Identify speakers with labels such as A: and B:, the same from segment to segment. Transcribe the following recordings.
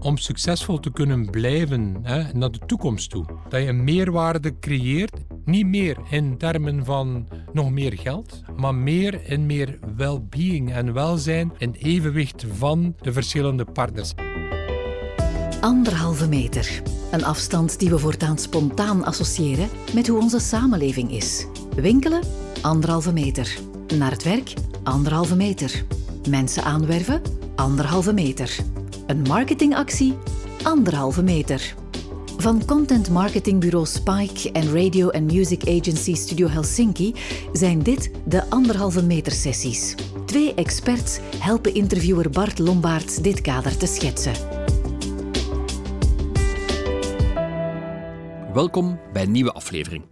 A: om succesvol te kunnen blijven hè, naar de toekomst toe. Dat je een meerwaarde creëert, niet meer in termen van nog meer geld, maar meer in meer well-being en welzijn in evenwicht van de verschillende partners.
B: Anderhalve meter. Een afstand die we voortaan spontaan associëren met hoe onze samenleving is. Winkelen? Anderhalve meter. Naar het werk? Anderhalve meter. Mensen aanwerven? Anderhalve meter. Een marketingactie? Anderhalve meter. Van content marketingbureau Spike en radio and music agency Studio Helsinki zijn dit de anderhalve meter sessies. Twee experts helpen interviewer Bart Lombaert dit kader te schetsen.
C: Welkom bij een nieuwe aflevering.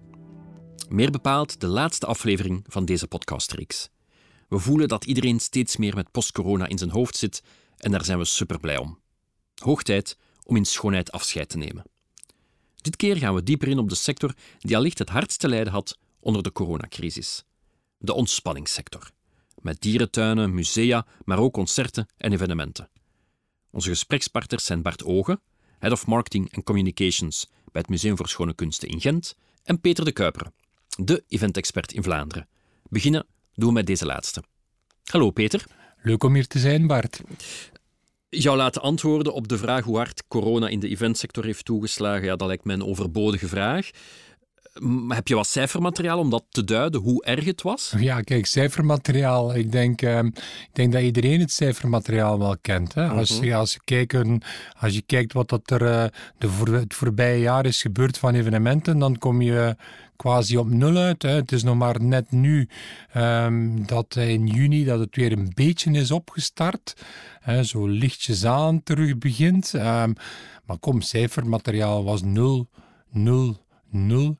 C: Meer bepaald de laatste aflevering van deze podcastreeks. We voelen dat iedereen steeds meer met post-corona in zijn hoofd zit en daar zijn we super blij om. Hoog tijd om in schoonheid afscheid te nemen. Dit keer gaan we dieper in op de sector die allicht het hardst te lijden had onder de coronacrisis. De ontspanningssector. Met dierentuinen, musea, maar ook concerten en evenementen. Onze gesprekspartners zijn Bart Ogen, Head of Marketing and Communications bij het Museum voor Schone Kunsten in Gent, en Peter de Kuiper, de eventexpert in Vlaanderen. Beginnen doen we met deze laatste. Hallo Peter.
A: Leuk om hier te zijn, Bart.
C: Jou laten antwoorden op de vraag hoe hard corona in de eventsector heeft toegeslagen, ja, dat lijkt me een overbodige vraag. Heb je wat cijfermateriaal om dat te duiden, hoe erg het was?
A: Ja, kijk, cijfermateriaal. Ik denk, uh, ik denk dat iedereen het cijfermateriaal wel kent. Hè? Als, je, als, je kijkt, als je kijkt wat dat er uh, de voor, het voorbije jaar is gebeurd van evenementen, dan kom je quasi op nul uit. Hè. Het is nog maar net nu um, dat in juni dat het weer een beetje is opgestart. Hè, zo lichtjes aan terug begint. Um, maar kom, cijfermateriaal was nul, nul, nul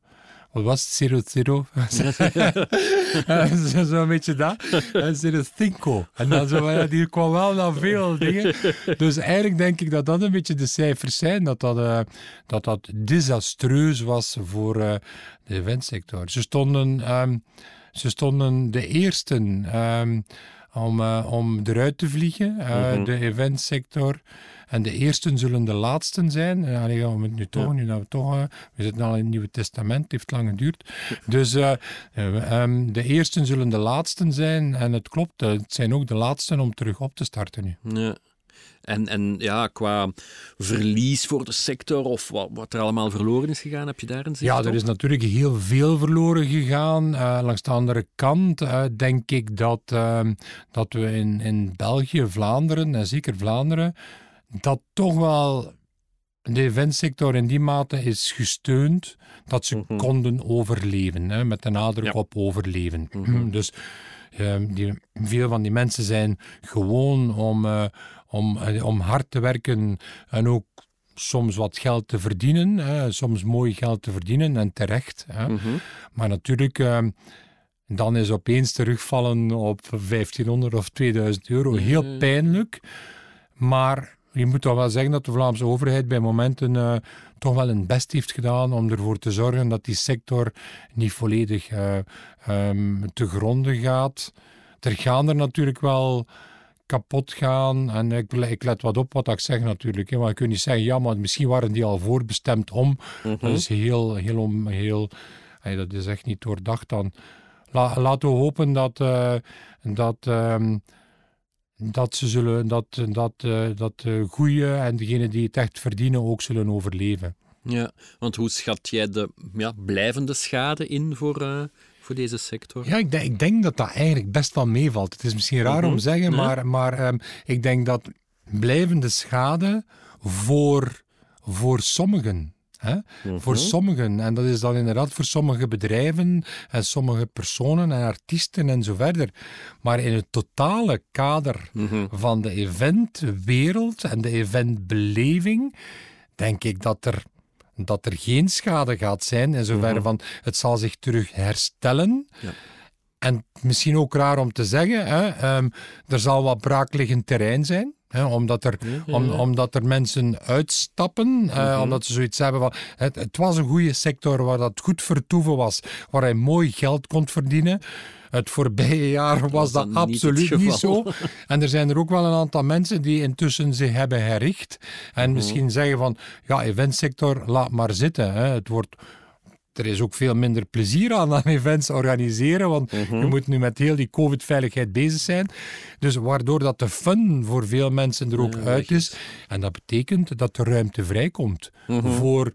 A: wat was het? Zero Zero? Zo'n beetje dat. En Zero Cinco. En dan zo, die kwam wel naar veel dingen. Dus eigenlijk denk ik dat dat een beetje de cijfers zijn. Dat dat, uh, dat, dat desastreus was voor uh, de eventsector. Ze stonden, um, ze stonden de eersten um, om, uh, om eruit te vliegen, mm -hmm. de eventsector. En de eersten zullen de laatsten zijn. Uh, allee, gaan we het nu toch, ja. nu dat we toch, we zitten al in het Nieuwe Testament, het heeft lang geduurd. Dus um, de eersten zullen de laatsten zijn. En het klopt, het zijn ook de laatsten om terug op te starten nu.
C: Ja. En, en ja, qua verlies voor de sector of wat, wat er allemaal verloren is gegaan, heb je daar een zicht
A: Ja, er
C: op?
A: is natuurlijk heel veel verloren gegaan. Uh, langs de andere kant uh, denk ik dat, uh, dat we in, in België, Vlaanderen en zeker Vlaanderen, dat toch wel de eventsector in die mate is gesteund dat ze mm -hmm. konden overleven, hè, met de nadruk ja. op overleven. Mm -hmm. Dus die, veel van die mensen zijn gewoon om, uh, om, uh, om hard te werken en ook soms wat geld te verdienen, hè, soms mooi geld te verdienen en terecht. Hè. Mm -hmm. Maar natuurlijk, uh, dan is opeens terugvallen op 1500 of 2000 euro heel pijnlijk. Maar je moet toch wel zeggen dat de Vlaamse overheid bij momenten uh, toch wel een best heeft gedaan om ervoor te zorgen dat die sector niet volledig uh, um, te gronden gaat. Er gaan er natuurlijk wel kapot gaan. En ik, ik, let wat op wat ik zeg natuurlijk. Hè. Maar je kunt niet zeggen, ja, maar misschien waren die al voorbestemd om. Mm -hmm. Dat is heel, heel, om, heel hey, dat is echt niet doordacht dan. La, laten we hopen dat, uh, dat um, dat ze zullen, dat, dat, uh, dat de goeie en degenen die het echt verdienen ook zullen overleven.
C: Ja, want hoe schat jij de ja, blijvende schade in voor, uh, voor deze sector?
A: Ja, ik denk, ik denk dat dat eigenlijk best wel meevalt. Het is misschien raar mm -hmm. om te zeggen, ja. maar, maar um, ik denk dat blijvende schade voor, voor sommigen Hè? Mm -hmm. Voor sommigen. En dat is dan inderdaad voor sommige bedrijven en sommige personen en artiesten en zo verder. Maar in het totale kader mm -hmm. van de eventwereld en de eventbeleving, denk ik dat er, dat er geen schade gaat zijn. In zoverre mm -hmm. van het zal zich terug herstellen. Ja. En misschien ook raar om te zeggen, hè, um, er zal wat braakliggend terrein zijn. omdat, er, om, omdat er mensen uitstappen, eh,
C: Mhm.
A: omdat ze zoiets hebben van... Het, het was een goede sector waar dat goed vertoeven was, waar hij mooi geld kon verdienen. Het voorbije jaar was,
C: Was
A: dat,
C: niet
A: absoluut niet zo. En er zijn er ook wel een aantal mensen die intussen zich hebben herricht. En
C: Mhm.
A: misschien zeggen van, ja, eventsector, laat maar zitten. Hè. Het wordt... Er is ook veel minder plezier aan dan events organiseren, want
C: Mhm.
A: je moet nu met heel die covid-veiligheid bezig zijn. Dus waardoor dat de fun voor veel mensen er ook uit is. En dat betekent dat er ruimte vrijkomt
C: Mhm.
A: voor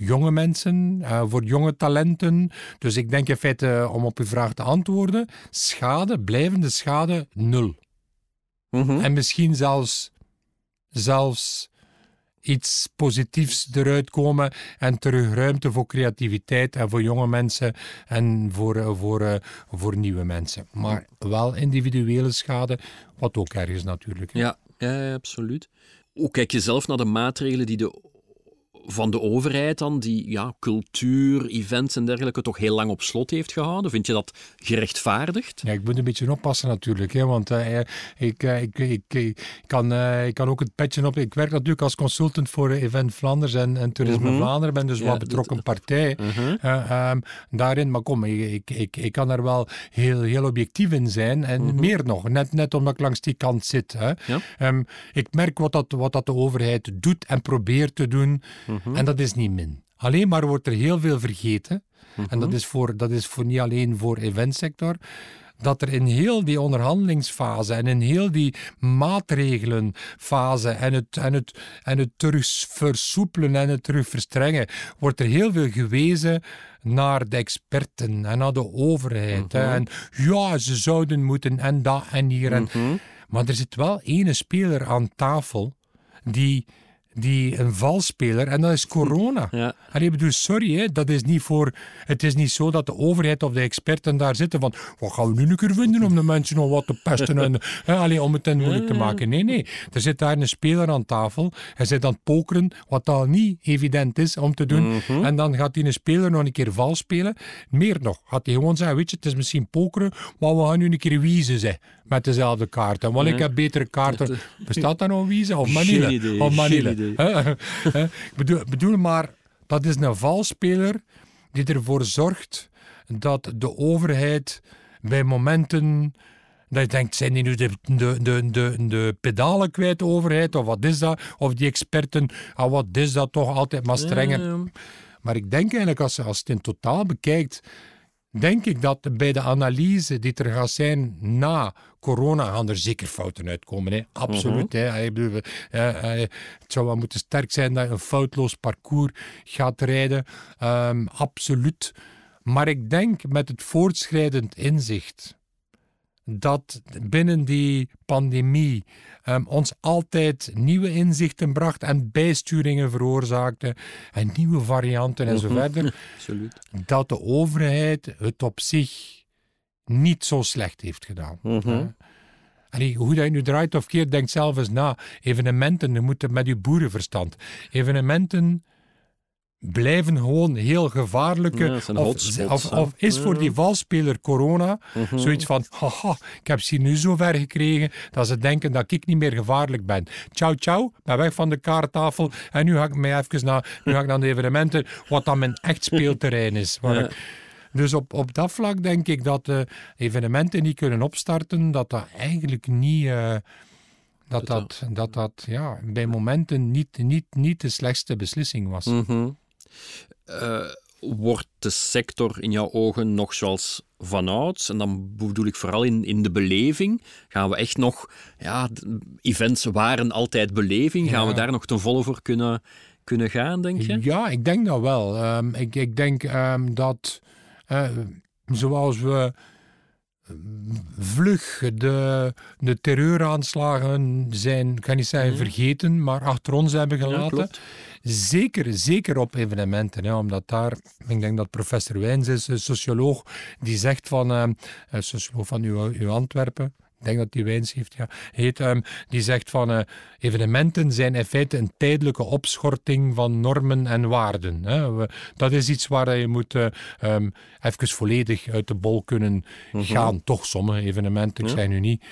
A: jonge mensen, eh, voor jonge talenten. Dus ik denk in feite, om op uw vraag te antwoorden, schade, blijvende schade, nul.
C: Mhm.
A: En misschien zelfs, zelfs iets positiefs eruit komen en terug ruimte voor creativiteit en voor jonge mensen en voor, eh, voor, eh, voor nieuwe mensen. Maar wel individuele schade, wat ook ergens natuurlijk.
C: ja, ja, absoluut. Hoe kijk je zelf naar de maatregelen die de, van de overheid dan, die ja, cultuur, events en dergelijke toch heel lang op slot heeft gehouden? Vind je dat gerechtvaardigd?
A: Ja, ik moet een beetje oppassen natuurlijk, hè, want eh, eh, ik, eh, ik, ik, ik, kan, ik kan ook het petje op. Ik werk natuurlijk als consultant voor Event Vlaanders en, en Toerisme
C: Mhm.
A: Vlaanderen, ben dus
C: Ja, dat-
A: betrokken partij
C: Mhm.
A: eh, ehm, daarin. Maar kom, ik, ik, ik, kan er wel heel, heel objectief in zijn en
C: Mhm.
A: meer nog, net, net omdat ik langs die kant zit. Hè.
C: Ja.
A: Ehm, ik merk wat, dat, wat dat de overheid doet en probeert te doen
C: Mhm.
A: en dat is niet min. Alleen maar wordt er heel veel vergeten. En
C: Mhm.
A: dat is, voor, dat is voor niet alleen voor de eventsector. Dat er in heel die onderhandelingsfase en in heel die maatregelenfase en het, en het, en het terug versoepelen en het terug verstrengen, wordt er heel veel gewezen naar de experten en naar de overheid. hè. En ja, ze zouden moeten en dat en hier. En,
C: Mhm.
A: maar er zit wel ene speler aan tafel die, die een valspeler, en dat is corona.
C: Ja.
A: Bedoel, sorry, hè, dat is niet voor. Het is niet zo dat de overheid of de experten daar zitten van. Wat gaan we nu een keer vinden om de mensen nog wat te pesten en hè, allee, om het ten moeilijk te maken? Nee, nee. Er zit daar een speler aan tafel. Hij zit aan het pokeren, wat al niet evident is om te doen.
C: Mhm.
A: En dan gaat die een speler nog een keer vals spelen. Meer nog, gaat hij gewoon zeggen: Weet je, het is misschien pokeren, maar we gaan nu een keer wiezen zeg, met dezelfde kaarten. Want ik heb betere kaarten. Bestaat dat nog wiezen? Of
C: idee,
A: of? Hè? Ik bedoel, bedoel maar, dat is een valspeler die ervoor zorgt dat de overheid bij momenten dat je denkt, zijn die nu de, de, de, de, de pedalen kwijt, de overheid, of wat is dat? Of die experten, ah, wat is dat toch altijd maar strenger.
C: Ja,
A: Maar ik denk eigenlijk, als, als je het in totaal bekijkt, denk ik dat bij de analyse die er gaat zijn na corona, gaan er zeker fouten uitkomen. Hè? Absoluut. hè? Ik bedoel, eh, eh, het zou wel moeten sterk zijn dat je een foutloos parcours gaat rijden. Ehm, absoluut. Maar ik denk met het voortschrijdend inzicht dat binnen die pandemie ehm, ons altijd nieuwe inzichten bracht en bijsturingen veroorzaakte en nieuwe varianten en zo verder,
C: absoluut.
A: dat de overheid het op zich niet zo slecht heeft gedaan.
C: Mhm.
A: Hè. Allee, hoe dat je nu draait of keert, denk zelf eens na. Evenementen, je moet het met je boerenverstand. Evenementen blijven gewoon heel gevaarlijke.
C: Ja,
A: of, is voor die valspeler corona
C: Mhm.
A: zoiets van: haha, ik heb ze nu zo ver gekregen dat ze denken dat ik niet meer gevaarlijk ben. Ciao, ciao, ben weg van de kaarttafel en nu ga ik mij even naar, nu ga ik naar de evenementen, wat dan mijn echt speelterrein is. Waar
C: Ja.
A: ik- dus op, op dat vlak denk ik dat de evenementen niet kunnen opstarten, dat dat eigenlijk niet. eh, dat dat, dat, dat ja, bij momenten niet, niet, niet de slechtste beslissing was.
C: Mhm. Eh, wordt de sector in jouw ogen nog zoals vanouds? En dan bedoel ik vooral in, in de beleving. Gaan we echt nog... Ja, events waren altijd beleving. Gaan
A: Ja.
C: we daar nog ten volle voor kunnen, kunnen gaan, denk je?
A: Ja, ik denk dat wel. Ehm, ik, ik denk ehm, dat, eh, zoals we ehm, vlug de, de terreuraanslagen zijn, ik kan niet zeggen vergeten, maar achter ons hebben
C: Mhm. Ja,
A: gelaten. Zeker, zeker op evenementen. Hè, omdat daar, ik denk dat professor Wijns is, een socioloog, die zegt van, een socioloog van uw, uw Antwerpen, ik denk dat die Wijns heeft, ja, heet, ehm, die zegt van, eh, evenementen zijn in feite een tijdelijke opschorting van normen en waarden. Hè. We- dat is iets waar je moet eh, ehm, even volledig uit de bol kunnen gaan. Toch sommige evenementen, ik
C: Mhm. Ja.
A: zei nu niet.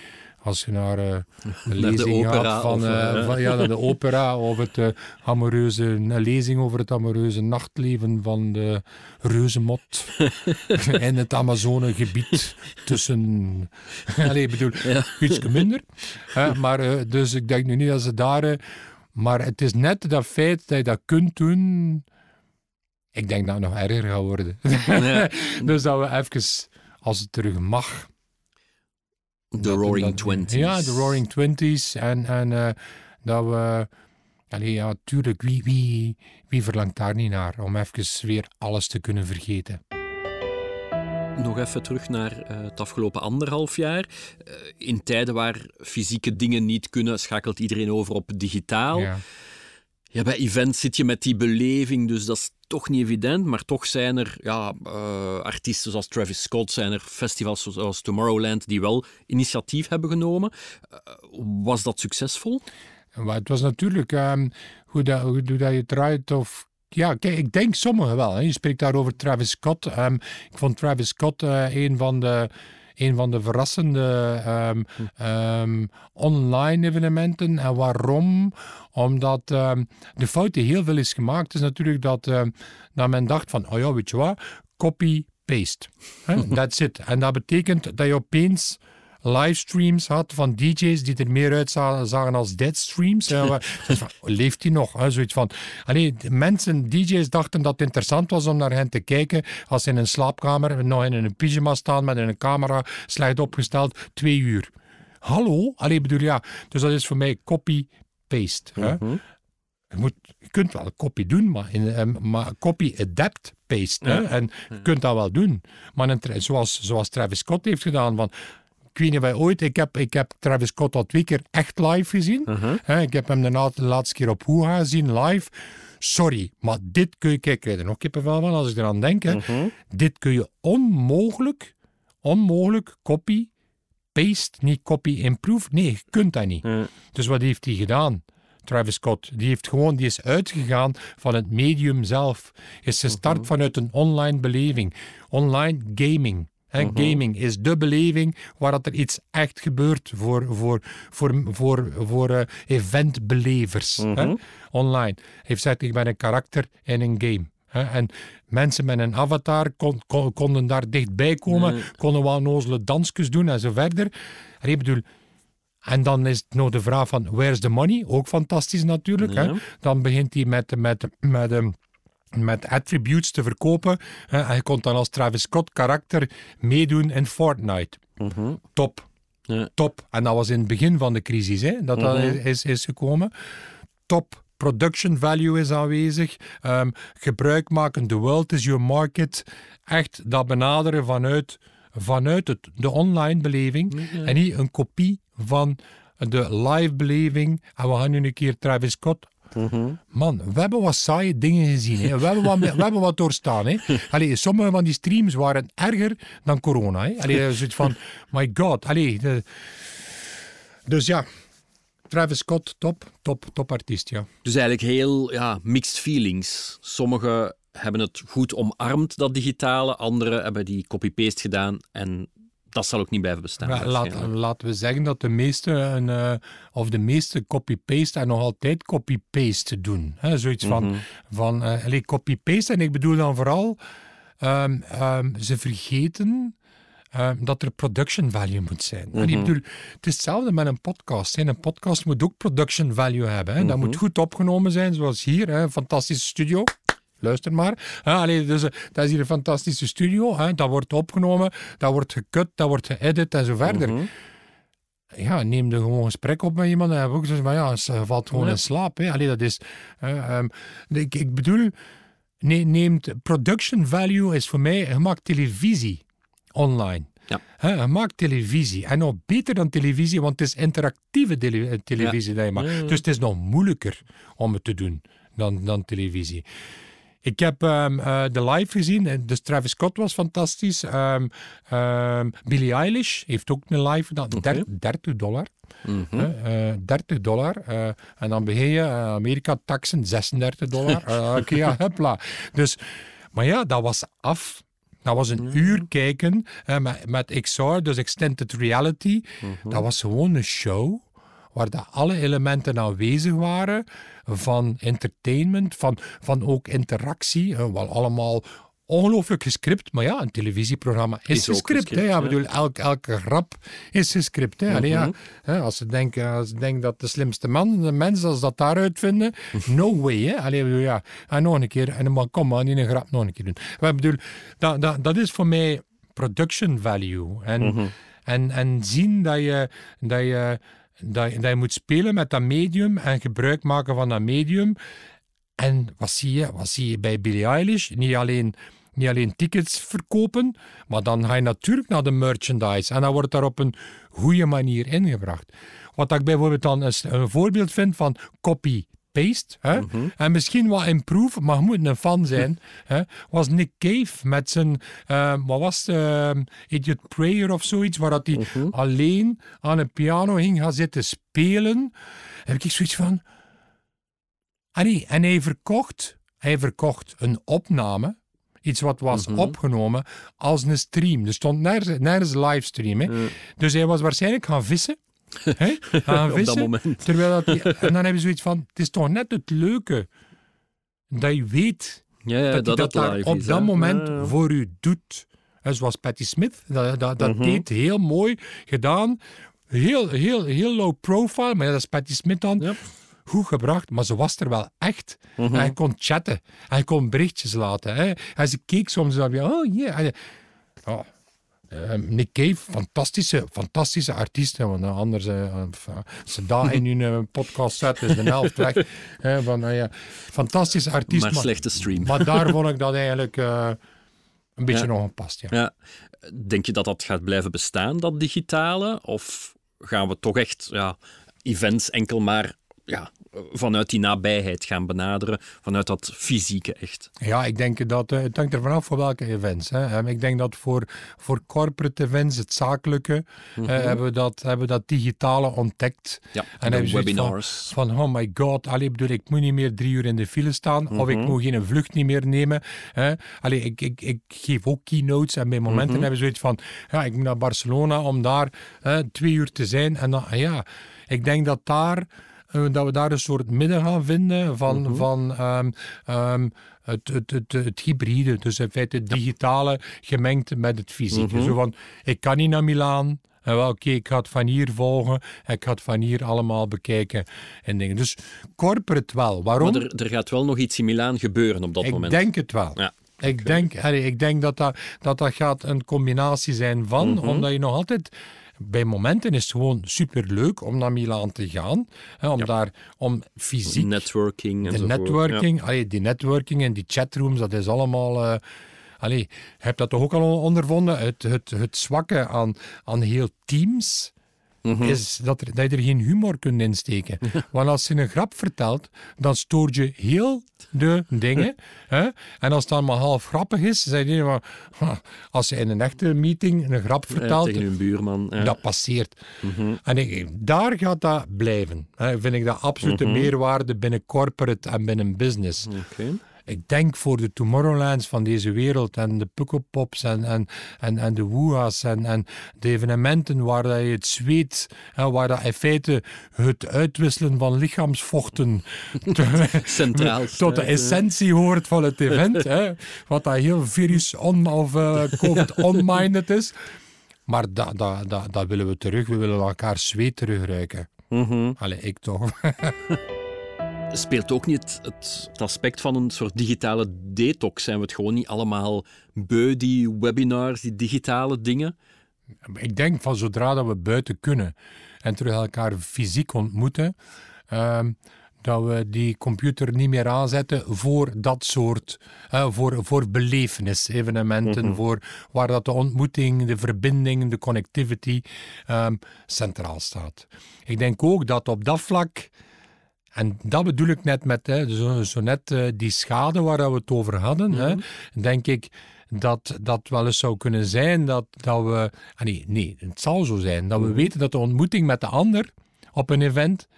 A: Als je naar uh, een
C: naar
A: lezing
C: gaat
A: van,
C: of,
A: uh, van, ja, de opera of het amoureuze, een lezing over het amoureuze nachtleven van de reuzenmot in het Amazonegebied tussen... Allee, ik bedoel, ja. iets minder. maar dus ik denk nu niet dat ze daar... maar het is net dat feit dat je dat kunt doen... Ik denk dat het nog erger gaat worden. Ja. dus dat we even, als het terug mag
C: de Roaring Twenties.
A: Ja, de Roaring Twenties. En, en uh, dat we... Allee, ja, tuurlijk, wie, wie, wie verlangt daar niet naar? Om even weer alles te kunnen vergeten.
C: Nog even terug naar uh, het afgelopen anderhalf jaar. Uh, in tijden waar fysieke dingen niet kunnen, schakelt iedereen over op digitaal. Ja. Ja, bij events zit je met die beleving, dus dat is toch niet evident. Maar toch zijn er ja, uh, artiesten zoals Travis Scott, zijn er festivals zoals Tomorrowland die wel initiatief hebben genomen. Uh, was dat succesvol?
A: Het was natuurlijk um, hoe, dat, dat je draait of ja, kijk, ik denk sommigen wel. Hè. Je spreekt daar over Travis Scott. Um, ik vond Travis Scott uh, een van de een van de verrassende um, um, online evenementen. En waarom? Omdat um, de fout die heel veel is gemaakt, is natuurlijk dat, dat men dacht van, oh ja, weet je wat, copy-paste. That's it. En dat betekent dat je opeens livestreams had van DJ's die er meer uitzagen als deadstreams. Ja, leeft hij nog? Hè? Zoiets van. Allee, mensen, DJ's dachten dat het interessant was om naar hen te kijken als ze in een slaapkamer nog in een pyjama staan met een camera slecht opgesteld, twee uur. Hallo? Allee, bedoel ja. Dus dat is voor mij copy-paste. Mhm. Je, moet, je kunt wel copy doen, maar, in, um, maar copy adapt paste. Ja. En je kunt dat wel doen. Maar een, zoals, zoals Travis Scott heeft gedaan, van ik weet niet of ooit, ik heb, ik heb Travis Scott al twee keer echt live gezien. Uh ik heb hem de, laatste keer op Hoeha gezien, live. Sorry, maar dit kun je, kijk, ik er nog kippenvel van als ik eraan denk. Hè. Uh Dit kun je onmogelijk, onmogelijk copy, paste, niet copy, improve. Nee, je kunt dat niet. Dus wat heeft hij gedaan? Travis Scott. Die, heeft gewoon, die is uitgegaan van het medium zelf. Is gestart vanuit een online beleving. Online gaming. Uh-huh. Gaming is de beleving waar dat er iets echt gebeurt voor, voor, voor, voor, voor uh, eventbelevers uh-huh. online. Hij heeft gezegd, ik ben een karakter in een game. En mensen met een avatar kon, kon, konden daar dichtbij komen, konden wel nozele dansjes doen en zo verder. En ik bedoel, en dan is het nog de vraag van, where's the money? Ook fantastisch natuurlijk. Hè? Dan begint hij met, met, met, met um, met attributes te verkopen. en je kon dan als Travis Scott karakter meedoen in Fortnite. Mhm. Top. Ja. Top. En dat was in het begin van de crisis hè, dat dat mhm. is, is gekomen. Top. Production value is aanwezig. Um, gebruik maken. The world is your market. Echt dat benaderen vanuit, vanuit het, de online beleving. En niet een kopie van de live beleving. En we gaan nu een keer Travis Scott Man, we hebben wat saaie dingen gezien. Hè. We, hebben wat, we hebben wat doorstaan. Hè. Allee, sommige van die streams waren erger dan corona. Hè. Allee, zoiets van, my god. Allee. Dus ja, Travis Scott, top, top, top artiest, ja.
C: Dus eigenlijk heel ja, mixed feelings. Sommigen hebben het goed omarmd, dat digitale. Anderen hebben die copy-paste gedaan en dat zal ook niet blijven bestaan. Ja,
A: laat, laten we zeggen dat de meeste, een, uh, of de meeste copy-paste en nog altijd copy-paste doen. Hè? Zoiets van, mm van uh, copy-paste. En ik bedoel dan vooral, um, um, ze vergeten um, dat er production value moet zijn. Mm -hmm. ik bedoel, het is hetzelfde met een podcast. Hè. Een podcast moet ook production value hebben. Hè. Mm -hmm. Dat moet goed opgenomen zijn, zoals hier. Hè. Fantastische studio luister maar. Allee, dus, eh, dat is hier een fantastische studio. Hè. Dat wordt opgenomen, dat wordt gekut, dat wordt geëdit en zo verder. Mhm. Ja, neem er gewoon een gesprek op met iemand en ook dus, maar ja, ze valt gewoon in slaap. Hè. Allee, dat is, um, ik, ik, bedoel, ne, neemt production value is voor mij, je maakt televisie online. Ja. je maakt televisie. En nog beter dan televisie, want het is interactieve televisie ja. dat je maakt. Dus het is nog moeilijker om het te doen dan, dan televisie. Ik heb um, uh, de live gezien. Dus Travis Scott was fantastisch. Um, um, Billie Eilish heeft ook een live gedaan. Okay. 30 dollar. Mm -hmm. uh, 30 dollar. En dan begin je Amerika taxen 36 dollar. Oké, okay, ja, hupla. Dus, maar ja, dat was af. Dat was een uur kijken met, met XR, dus Extended Reality. Dat was gewoon een show waar dat alle elementen aanwezig waren van entertainment, van, van ook interactie, wel allemaal ongelooflijk gescript, maar ja, een televisieprogramma is,
C: Is
A: gescript.
C: gescript,
A: hè. Ja, bedoel, elk, elke grap is gescript. Hè. Allee, ja, hè, als, ze denken, als ze denken dat de slimste man, de mensen, als dat daaruit vinden, no way. Hè. Allee, bedoel, ja. En nog een keer, en maar kom maar, niet een grap nog een keer doen. Maar bedoel, dat, dat, dat is voor mij production value. En, en, en zien dat je, dat, je, dat, dat je moet spelen met dat medium en gebruik maken van dat medium. En wat zie je, wat zie je bij Billie Eilish? Niet alleen, niet alleen tickets verkopen, maar dan ga je natuurlijk naar de merchandise. En dan wordt daar op een goede manier ingebracht. Wat ik bijvoorbeeld dan een voorbeeld vind van copy paste, hè? en misschien wat improve, maar je moet een fan zijn, hè? was Nick Cave met zijn, eh, wat was het, eh, Idiot Prayer of zoiets, waar dat hij alleen aan een piano ging gaan zitten spelen. Heb ik zoiets van, Ah, nee, en hij verkocht, hij verkocht een opname, iets wat was opgenomen, als een stream. Er stond nergens, nergens livestream. Hè. Dus hij was waarschijnlijk gaan vissen. Gaan
C: dat moment.
A: Terwijl dat en dan heb je zoiets van, het is toch net het leuke dat je weet
C: Ja, ja,
A: dat
C: dat,
A: daar op
C: is,
A: dat moment
C: Ja,
A: voor u doet. En zoals Patti Smith, dat, dat, dat
C: Mhm.
A: deed heel mooi gedaan. Heel, heel, heel low profile, maar ja, dat is Patti Smith dan. Goed gebracht, maar ze was er wel echt.
C: Mhm.
A: Hij kon chatten. Hij kon berichtjes laten. Hè. En ze keek soms en zei, oh yeah. En, oh, eh, Nick Cave, fantastische, fantastische artiest. hè, Want anders, eh, enfin, als ze daar in hun eh, podcast zetten, is de helft weg. Hè, van, eh, ja, fantastische artiest.
C: Maar slechte stream.
A: Maar daar vond ik dat eigenlijk een beetje
C: Ja.
A: ongepast. Ja.
C: Ja. Denk je dat dat gaat blijven bestaan, dat digitale? Of gaan we toch echt ja, events enkel maar ja, vanuit die nabijheid gaan benaderen, vanuit dat fysieke echt?
A: Ja, ik denk dat eh, het hangt er vanaf voor welke events. Hè. Ehm, Ik denk dat voor, voor corporate events, het zakelijke, eh, hebben, we dat, hebben we dat digitale ontdekt.
C: Ja,
A: En hebben
C: webinars.
A: Van, van, oh my god, allee, bedoel, ik moet niet meer drie uur in de file staan, of ik moet geen vlucht niet meer nemen. Hè. Allee, ik, ik, ik geef ook keynotes en bij momenten hebben we zoiets van, ja, ik moet naar Barcelona om daar hè, twee uur te zijn. En dan, ja, ik denk dat daar... eh, dat we daar een soort midden gaan vinden van, van ehm, ehm, het, het, het, het hybride. Dus in feite het digitale gemengd met het fysieke. Zo van, ik kan niet naar Milaan. En wel, oké, ik ga het van hier volgen. en Ik ga het van hier allemaal bekijken. En dingen. Dus corporate wel. Waarom?
C: Maar er, er gaat wel nog iets in Milaan gebeuren op dat
A: ik
C: moment.
A: denk het wel.
C: Ja.
A: Ik denk, allee, ik denk dat, dat, dat dat gaat een combinatie zijn van,
C: Mhm.
A: omdat je nog altijd... Bij momenten is het gewoon superleuk om naar Milaan te gaan. Hè, om daar om fysiek
C: Networking en
A: de networking, allee, die networking en die chatrooms, dat is allemaal. eh allee, je hebt dat toch ook al ondervonden? Het, het, het zwakke aan, aan heel teams.
C: Mhm.
A: Is dat, er, dat je er geen humor kunt insteken. Want als je een grap vertelt, dan stoort je heel de dingen. hè? En als het dan maar half grappig is, zeg je van, "Ha, als je in een echte meeting een grap
C: Ja,
A: vertelt,
C: tegen hun buurman. ja.
A: dat passeert.
C: Mhm.
A: En ik, daar gaat dat blijven. Hè, vind ik dat absolute
C: Mhm.
A: meerwaarde binnen corporate en binnen business.
C: Oké.
A: Ik denk voor de Tomorrowlands van deze wereld en de Pukkelpops en, en, en, en de Woeha's en, en de evenementen waar dat je het zweet, hè, waar dat in feite het uitwisselen van lichaamsvochten te-
C: Centraal
A: tot de essentie hoort van het event. hè, wat dat heel virus on, of COVID on-minded is. Maar dat da, da, dat willen we terug. We willen elkaar zweet terugruiken.
C: Mhm.
A: Allee, ik toch.
C: Speelt ook niet het, aspect van een soort digitale detox? Zijn we het gewoon niet allemaal beu, die webinars, die digitale dingen?
A: Ik denk van zodra dat we buiten kunnen en terug elkaar fysiek ontmoeten, ehm, dat we die computer niet meer aanzetten voor dat soort, eh, voor, voor belevenis-evenementen, voor waar dat de ontmoeting, de verbinding, de connectivity ehm, centraal staat. Ik denk ook dat op dat vlak, en dat bedoel ik net met hè, zo, zo net eh, die schade waar we het over hadden, hè, denk ik dat dat wel eens zou kunnen zijn dat, dat we... Ah nee, nee, het zal zo zijn. Dat we weten dat de ontmoeting met de ander op een event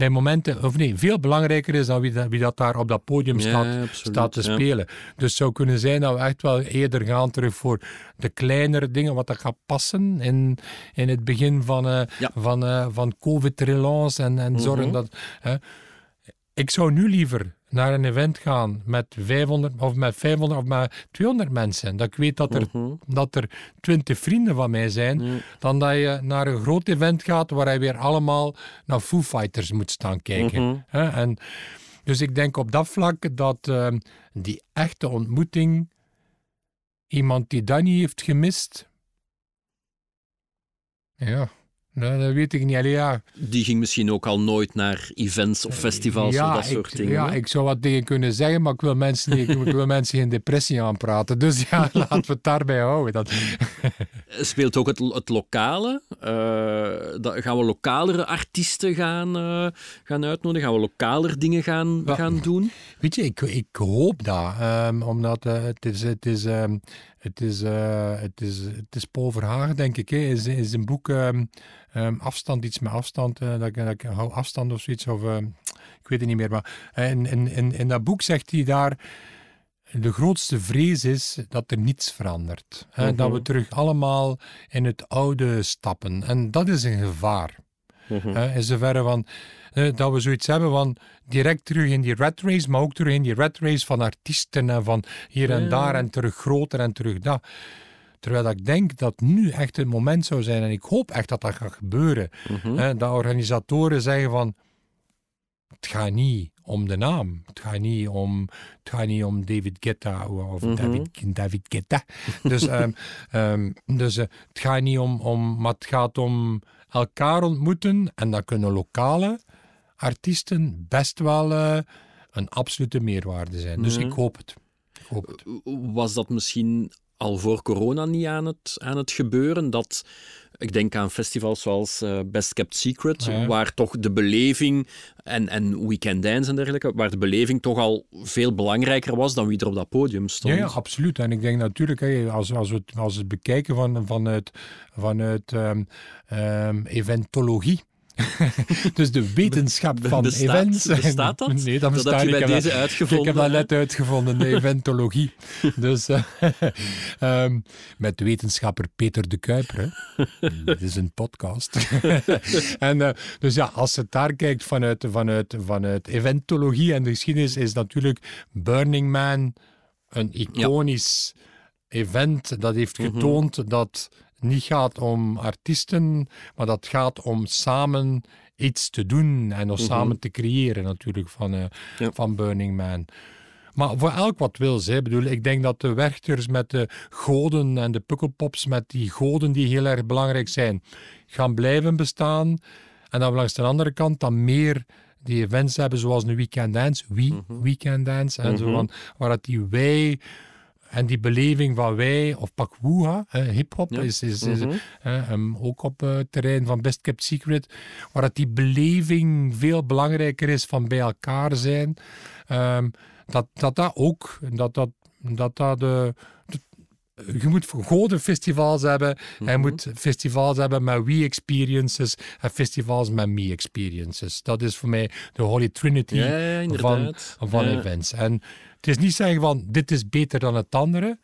A: bij momenten, of nee, veel belangrijker is dan wie dat, wie dat daar op dat podium
C: Ja,
A: staat,
C: absoluut,
A: staat te
C: ja.
A: spelen. Dus het zou kunnen zijn dat we echt wel eerder gaan terug voor de kleinere dingen, wat dat gaat passen in, in het begin van, eh,
C: Ja.
A: van, eh, van COVID-relance en, en zorgen
C: Mhm.
A: dat... ik zou nu liever naar een event gaan met 500 of met 500 of met 200 mensen. Dat ik weet dat er,
C: Mhm.
A: dat er 20 vrienden van mij zijn, dan dat je naar een groot event gaat waar je weer allemaal naar Foo Fighters moet staan kijken.
C: Mhm.
A: En, dus ik denk op dat vlak dat ehm, die echte ontmoeting, iemand die dat niet heeft gemist, ja, dat weet ik niet. Allee, ja,
C: Die ging misschien ook al nooit naar events of festivals
A: ja,
C: of dat
A: ik,
C: soort dingen.
A: Ja,
C: hè?
A: ik zou wat tegen kunnen zeggen, maar ik wil mensen, ik wil mensen geen depressie aanpraten. Dus ja, laten we het daarbij houden. Dat,
C: Speelt ook het, het lokale? Eh, dat, gaan we lokalere artiesten gaan, eh, gaan uitnodigen? Gaan we lokaler dingen gaan, gaan doen?
A: Weet je, ik, ik hoop dat. ehm, omdat eh, het is, het is, ehm, het is, eh, het is, het is Paul Verhagen, denk ik. Hè, is, is een boek ehm, ehm, Afstand, iets met afstand. eh, dat, ik, dat ik hou afstand of zoiets. Of, ehm, ik weet het niet meer. Maar eh, in, in, in, in dat boek zegt hij daar. De grootste vrees is dat er niets verandert. Hè,
C: Mhm.
A: Dat we terug allemaal in het oude stappen. En dat is een gevaar. Hè, in zoverre van eh, dat we zoiets hebben van direct terug in die rat race, maar ook terug in die rat race van artiesten en van hier en daar en terug groter en terug dat. Terwijl dat ik denk dat nu echt het moment zou zijn, en ik hoop echt dat dat gaat gebeuren,
C: Mhm.
A: hè, dat organisatoren zeggen van het gaat niet om de naam, het gaat niet om, het gaat niet om David Guetta of
C: Mhm.
A: David, David Guetta. Dus, ehm, ehm, dus eh, het gaat niet om, om, maar het gaat om elkaar ontmoeten en dat kunnen lokale artiesten best wel eh, een absolute meerwaarde zijn. Dus
C: Mhm.
A: ik hoop het. Ik hoop het.
C: Was dat misschien al voor corona niet aan het, aan het gebeuren? Dat, ik denk aan festivals zoals eh, Best Kept Secret,
A: Ja.
C: waar toch de beleving en, en Weekend Dance en dergelijke, waar de beleving toch al veel belangrijker was dan wie er op dat podium stond.
A: Ja, ja, absoluut. En ik denk natuurlijk, hè, als, als, we het, als we het bekijken van, vanuit, vanuit ehm, ehm, eventologie. dus de wetenschap van
C: Bestaat-
A: events.
C: bestaat dat?
A: Nee, dat bestaat niet.
C: bij
A: Ik heb
C: deze uitgevonden,
A: Ik heb dat net uitgevonden, de eventologie. dus ehm, met wetenschapper Peter de Kuiper. Dit is een podcast. en, eh, dus ja, als je daar kijkt vanuit, vanuit, vanuit eventologie en de geschiedenis, is natuurlijk Burning Man een iconisch event dat heeft
C: Mhm.
A: getoond dat niet gaat om artiesten, maar dat gaat om samen iets te doen en om samen te creëren natuurlijk van, eh,
C: Mhm. Ja.
A: van Burning Man. Maar voor elk wat wil, ze. Ik bedoel, ik denk dat de werchters met de goden en de pukkelpops met die goden die heel erg belangrijk zijn, gaan blijven bestaan. En we langs de andere kant dan meer die events hebben zoals een Weekend Dance, We Weekend Dance, en zo
C: Mhm.
A: van, waar dat die wij en die beleving van wij, of pak eh, hip-hop,
C: Ja.
A: is, is, is
C: Mhm.
A: eh, ook op eh, het terrein van Best Kept Secret, waar dat die beleving veel belangrijker is van bij elkaar zijn. Ehm, dat, dat dat ook, dat dat, dat, dat de, je moet goede festivals hebben. Je
C: Mhm.
A: moet festivals hebben met we experiences en festivals met me experiences. Dat is voor mij de Holy Trinity
C: Ja, ja,
A: van, van events. En het is niet zeggen van dit is beter dan het andere.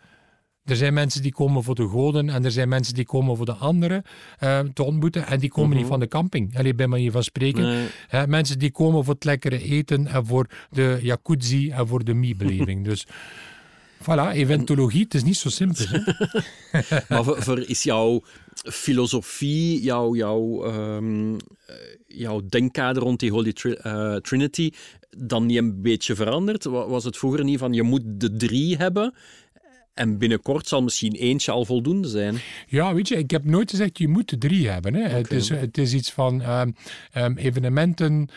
A: Er zijn mensen die komen voor de goden en er zijn mensen die komen voor de anderen eh, te ontmoeten en die komen niet van de camping. Alleen bij manier van spreken.
C: Mhm. Nee.
A: Mensen die komen voor het lekkere eten en voor de jacuzzi en voor de me-beleving. dus voilà, eventologie, het is niet zo simpel. Hè?
C: Maar voor, voor is jouw filosofie, jouw, jouw, jouw denkkader rond die Holy Tri- eh, Trinity dan niet een beetje veranderd? Wa- Was het vroeger niet van je moet de drie hebben en binnenkort zal misschien eentje al voldoende zijn?
A: Ja, weet je, ik heb nooit gezegd je moet er drie hebben. Hè. Het, is, het is iets van ehm, ehm, evenementen.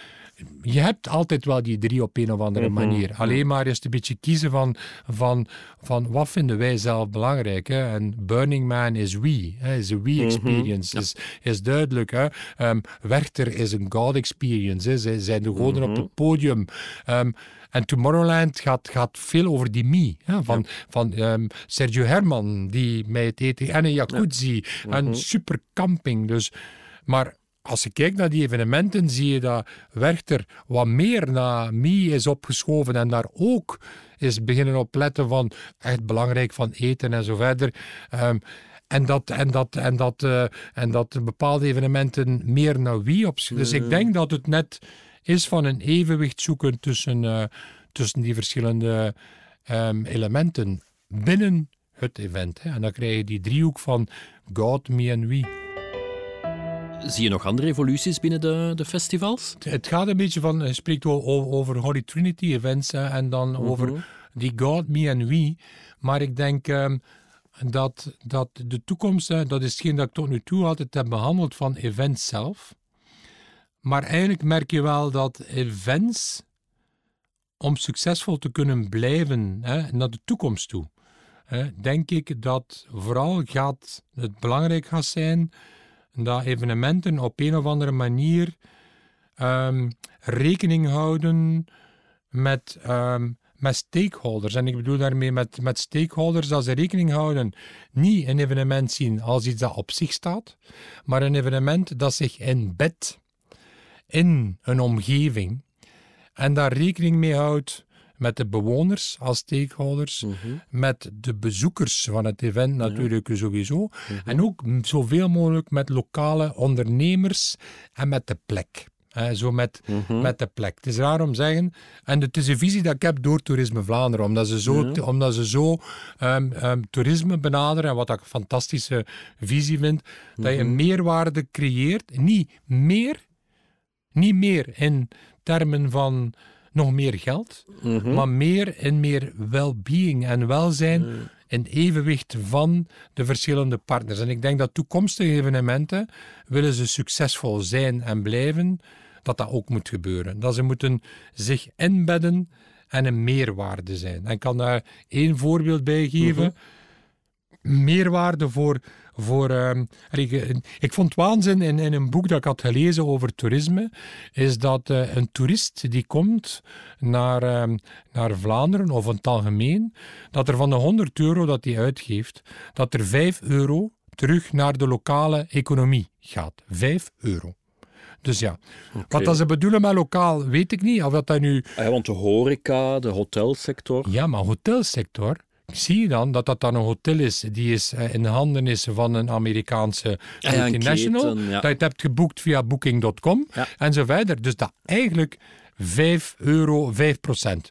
A: Je hebt altijd wel die drie op een of andere manier. Alleen maar is het een beetje kiezen van, van, van wat vinden wij zelf belangrijk. Hè? En Burning Man is we, hè? is een we experience, is, is duidelijk. Hè? Ehm, Werchter is een God experience, hè? zij zijn de goden op het podium. Ehm, en Tomorrowland gaat, gaat veel over die me. Hè? Van, van ehm, Sergio Herman, die met het eten en een jacuzzi. En super camping. Dus, maar als je kijkt naar die evenementen, zie je dat Werchter wat meer naar Mie is opgeschoven en daar ook is beginnen op letten van echt belangrijk van eten en zo verder. Ehm, en dat, en, dat, en, dat, uh, en dat bepaalde evenementen meer naar wie op. Dus ik denk dat het net is van een evenwicht zoeken tussen, uh, tussen die verschillende um, elementen binnen het event. Hè. En dan krijg je die driehoek van God, me en we.
C: Zie je nog andere evoluties binnen de, de festivals?
A: Het gaat een beetje van, je spreekt over, over Holy Trinity events hè, en dan -hmm. over die God, me en we. Maar ik denk um, dat, dat de toekomst, hè, dat is hetgeen dat ik tot nu toe altijd heb behandeld van events zelf. Maar eigenlijk merk je wel dat events, om succesvol te kunnen blijven hè, naar de toekomst toe, hè, denk ik dat vooral gaat, het belangrijk gaat zijn dat evenementen op een of andere manier um, rekening houden met, um, met stakeholders. En ik bedoel daarmee met, met stakeholders dat ze rekening houden, niet een evenement zien als iets dat op zich staat, maar een evenement dat zich inbedt in een omgeving en daar rekening mee houdt met de bewoners als stakeholders, mm -hmm. met de bezoekers van het event natuurlijk ja. sowieso, mm -hmm. en ook zoveel mogelijk met lokale ondernemers en met de plek. He, zo met, mm -hmm. met de plek. Het is raar om te zeggen, en het is een visie dat ik heb door Toerisme Vlaanderen, omdat ze zo, omdat ze zo um, um, toerisme benaderen, en wat ik een fantastische visie vind, dat je een meerwaarde creëert, niet meer, niet meer in termen van nog meer geld, mm -hmm. maar meer en meer well-being en welzijn mm. in evenwicht van de verschillende partners. En ik denk dat toekomstige evenementen, willen ze succesvol zijn en blijven, dat dat ook moet gebeuren. Dat ze moeten zich inbedden en een meerwaarde zijn. En ik kan daar één voorbeeld bij geven. Mm -hmm. Meerwaarde voor voor, uh, ik, ik, vond waanzin in, in, een boek dat ik had gelezen over toerisme, is dat uh, een toerist die komt naar, uh, naar Vlaanderen of in het algemeen, dat er van de 100 euro dat hij uitgeeft, dat er 5 euro terug naar de lokale economie gaat. 5 euro. Dus ja, okay. wat dat ze bedoelen met lokaal, weet ik niet. Of dat, dat nu...
C: Ah ja, want de horeca, de hotelsector.
A: Ja, maar hotelsector, zie je dan dat dat dan een hotel is die is in de handen is van een Amerikaanse
C: ja,
A: multinational.
C: Keten, ja.
A: Dat je het hebt geboekt via booking.com
C: ja.
A: en zo verder. Dus dat eigenlijk 5 euro, 5 procent.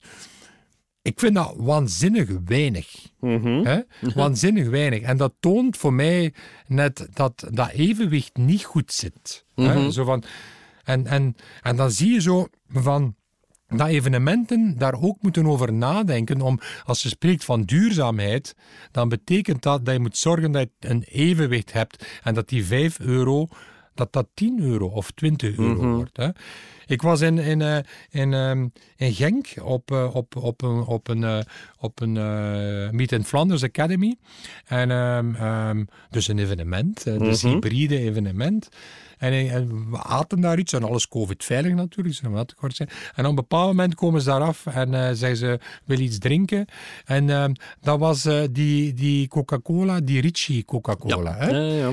A: Ik vind dat waanzinnig weinig.
C: Mm -hmm.
A: Hè? Waanzinnig weinig. En dat toont voor mij net dat dat evenwicht niet goed zit.
C: Mm -hmm.
A: Hè? Zo van, en, en, en dan zie je zo van dat evenementen daar ook moeten over nadenken. Om, als je spreekt van duurzaamheid, dan betekent dat dat je moet zorgen dat je een evenwicht hebt en dat die 5 euro, dat dat 10 euro of 20 euro
C: Mhm.
A: wordt. Hè. Ik was in, in, eh, in, ehm, in Genk op, eh, op, op een, op een, eh, op een Meet in Flanders Academy. En, ehm, ehm, dus een evenement, eh, dus
C: Mhm.
A: hybride evenement. En, eh, en we aten daar iets, en alles covid-veilig natuurlijk, we dat kort zijn. En op een bepaald moment komen ze daar af en eh, zeggen ze, wil iets drinken. En ehm, dat was eh, die, die Coca-Cola, die Ricci Coca-Cola. hè?
C: Ja, ja.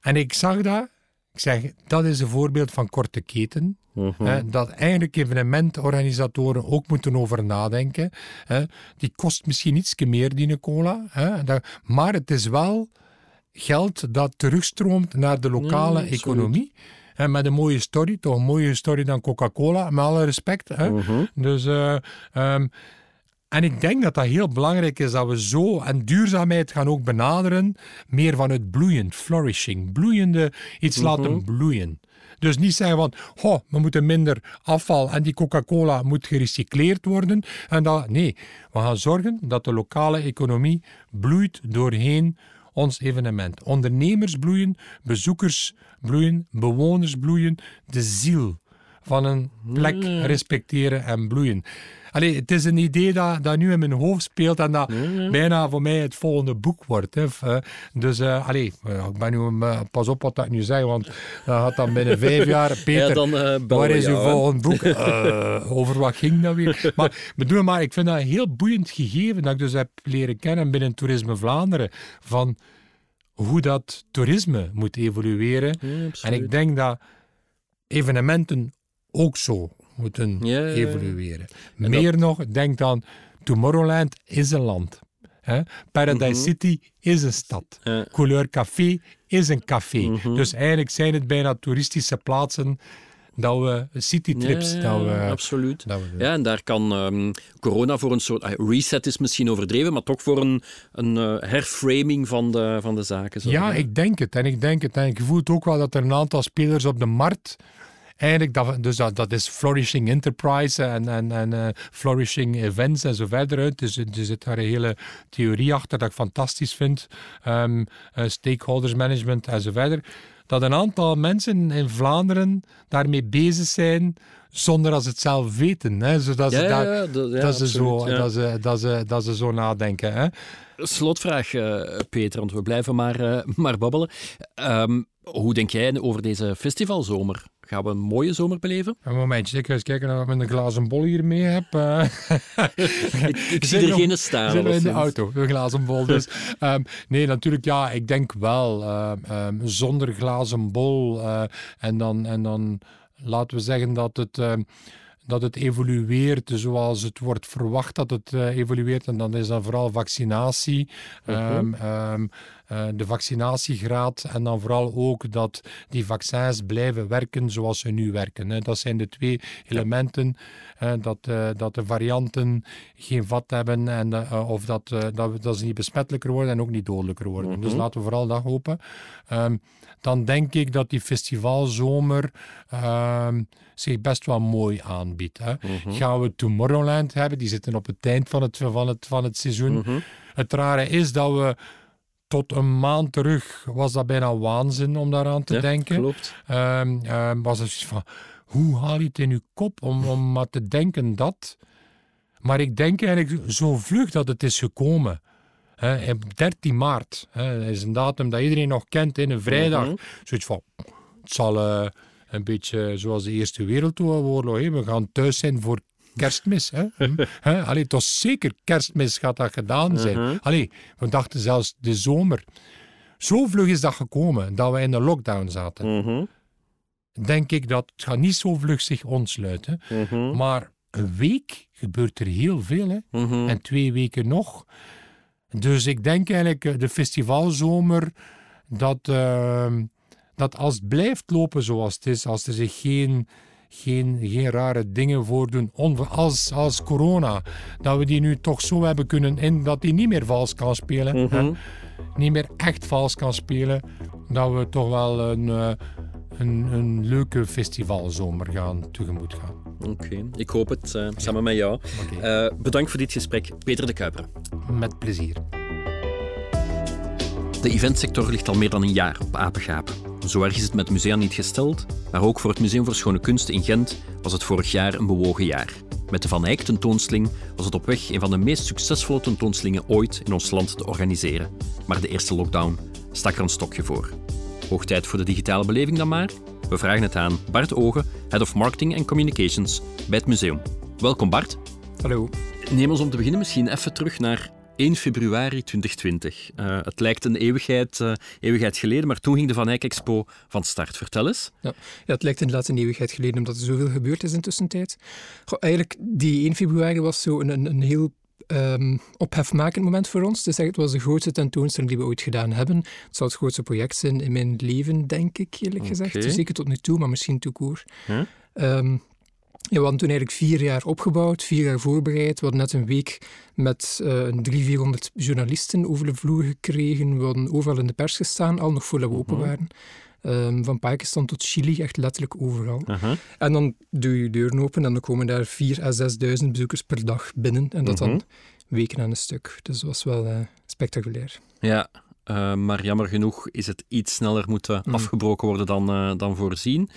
A: En ik zag dat, ik zeg, dat is een voorbeeld van korte keten.
C: Mhm.
A: Hè, dat eigenlijk evenementorganisatoren ook moeten over nadenken. Hè. Die kost misschien iets meer, die cola. Hè, dat, maar het is wel geld dat terugstroomt naar de lokale
C: Ja,
A: economie. En met een mooie story, toch een mooie story dan Coca-Cola, met alle respect. Hè.
C: Mhm.
A: Dus, eh, ehm, en ik denk dat dat heel belangrijk is dat we zo, en duurzaamheid gaan ook benaderen, meer vanuit bloeiend, flourishing, bloeiende, iets
C: Mhm.
A: laten bloeien. Dus niet zeggen van, oh, we moeten minder afval en die Coca-Cola moet gerecycleerd worden. En dat, nee, we gaan zorgen dat de lokale economie bloeit doorheen ons evenement. Ondernemers bloeien, bezoekers bloeien, bewoners bloeien, de ziel van een plek respecteren en bloeien. Allee, het is een idee dat, dat nu in mijn hoofd speelt en dat bijna voor mij het volgende boek wordt. Hè. Eh, Dus uh, allee, eh, ik ben nu, eh, pas op wat ik nu zeg, want dat gaat dan binnen vijf jaar. Peter,
C: Ja, dan eh bellen
A: Waar is uw
C: jou, hè.
A: volgend boek? Eh, over wat ging dat weer? Maar, ik bedoel, maar ik vind dat een heel boeiend gegeven dat ik dus heb leren kennen binnen Toerisme Vlaanderen. Van hoe dat toerisme moet evolueren.
C: Ja,
A: En ik denk dat evenementen ook zo moeten
C: Ja, ja, ja.
A: evolueren.
C: En
A: Meer nog, denk dan, Tomorrowland is een land. Hè? Paradise
C: Mhm.
A: City is een stad. Couleur Café is een café.
C: Mhm.
A: Dus eigenlijk zijn het bijna toeristische plaatsen dat we, citytrips,
C: Ja,
A: dat we,
C: absoluut.
A: dat we doen.
C: Ja, en daar kan ehm, corona voor een soort ah, reset is misschien overdreven, maar toch voor een, een eh, herframing van de, van de zaken.
A: Ja, ik denk het. En ik denk het. En ik voel het ook wel dat er een aantal spelers op de markt. Eigenlijk, dat, dus dat, dat is Flourishing Enterprise en, en, en eh, Flourishing Events en zo uit. Dus er zit daar een hele theorie achter dat ik fantastisch vind. Eh, stakeholders management en zo verder. Dat een aantal mensen in Vlaanderen daarmee bezig zijn zonder dat ze het zelf weten. Hè? Zodat
C: Ja,
A: ze, daar,
C: ja, dat, ja,
A: dat, ze zo,
C: absoluut,
A: dat, ze, dat, ze, dat ze zo nadenken. Hè?
C: Slotvraag, eh, Peter, want we blijven maar, eh, maar babbelen. Ehm, hoe denk jij over deze festivalzomer? Gaan we een mooie zomer beleven?
A: Een momentje, ik ga eens kijken of ik een glazen bol hier mee heb. eh.
C: Ik, ik zie er geen staan.
A: Zijn we in de auto, een glazen bol. Dus, ehm, nee, natuurlijk, ja, ik denk wel. ehm, zonder glazen bol. en, dan, en dan laten we zeggen dat het. ehm, dat het evolueert zoals het wordt verwacht dat het eh, evolueert. En dan is dat vooral vaccinatie, ehm, ehm, eh, de vaccinatiegraad. En dan vooral ook dat die vaccins blijven werken zoals ze nu werken. Hè. Dat zijn de twee elementen. Dat, eh, dat de varianten geen vat hebben en, eh, of dat, eh, dat, dat ze niet besmettelijker worden en ook niet dodelijker worden. Dus laten we vooral dat hopen. Ehm, dan denk ik dat die festivalzomer ehm, zich best wel mooi aanbiedt. Hè. Gaan we Tomorrowland hebben, die zitten op het eind van het, van het, van het seizoen.
C: Mhm.
A: Het rare is dat we tot een maand terug was dat bijna waanzin om daaraan te
C: Ja,
A: denken.
C: Klopt.
A: Ehm, was het van, hoe haal je het in je kop om, om maar te denken dat? Maar ik denk eigenlijk zo vlug dat het is gekomen. Op 13 maart dat is een datum dat iedereen nog kent, in een vrijdag.
C: Mhm.
A: Zoiets van, het zal eh, een beetje zoals de Eerste Wereldoorlog. We gaan thuis zijn voor kerstmis. Hè. Hm? Allee, toch zeker kerstmis gaat dat gedaan zijn.
C: Mhm.
A: Allee, we dachten zelfs de zomer. Zo vlug is dat gekomen, dat we in de lockdown zaten
C: Mhm.
A: Denk ik dat het gaat niet zo vlug zich ontsluiten.
C: Mhm.
A: Maar een week gebeurt er heel veel. Hè?
C: Mhm.
A: En twee weken nog. Dus ik denk eigenlijk eh, de festivalzomer dat, ehm, dat als het blijft lopen zoals het is, als er zich geen, geen, geen rare dingen voordoen, als, als corona, dat we die nu toch zo hebben kunnen in dat die niet meer vals kan spelen. hè?
C: Mhm.
A: niet meer echt vals kan spelen, dat we toch wel een, eh, een, een leuke festivalzomer gaan tegemoet gaan.
C: Oké, ik hoop het eh, samen met jou.
A: Oké.
C: Eh, bedankt voor dit gesprek, Peter de Kuiper.
A: Met plezier.
C: De eventsector ligt al meer dan een jaar op apengapen. Zo erg is het met musea niet gesteld, maar ook voor het Museum voor Schone Kunsten in Gent was het vorig jaar een bewogen jaar. Met de Van Eyck tentoonstelling was het op weg een van de meest succesvolle tentoonstellingen ooit in ons land te organiseren. Maar de eerste lockdown stak er een stokje voor. Hoog tijd voor de digitale beleving dan maar? We vragen het aan Bart Ogen, Head of Marketing and Communications bij het museum. Welkom Bart.
D: Hallo.
C: Neem ons om te beginnen misschien even terug naar 1 februari 2020. Eh, het lijkt een eeuwigheid, eh, eeuwigheid geleden, maar toen ging de Van Eyck Expo van start. Vertel eens.
D: Ja, het lijkt inderdaad een eeuwigheid geleden, omdat er zoveel gebeurd is in tussentijd. Goh, eigenlijk, die 1 februari was zo een, een, een heel ehm, ophefmakend moment voor ons. Dus het was de grootste tentoonstelling die we ooit gedaan hebben. Het zal het grootste project zijn in mijn leven, denk ik, eerlijk gezegd.
C: Oké.
D: Zeker tot nu toe, maar misschien toekoor.
C: Huh?
D: Ehm, ja, we hadden toen eigenlijk vier jaar opgebouwd, vier jaar voorbereid. We hadden net een week met eh 300, 400 journalisten over de vloer gekregen. We hadden overal in de pers gestaan, al nog voordat we open
C: Mhm.
D: waren. Ehm, van Pakistan tot Chili, echt letterlijk overal. En dan doe je deuren open en dan komen daar 4.000 à 6.000 bezoekers per dag binnen. En dat
C: Mhm.
D: dan weken aan een stuk. Dus dat was wel eh, spectaculair.
C: Ja, eh, maar jammer genoeg is het iets sneller moeten
D: Mm.
C: afgebroken worden dan, eh, dan voorzien.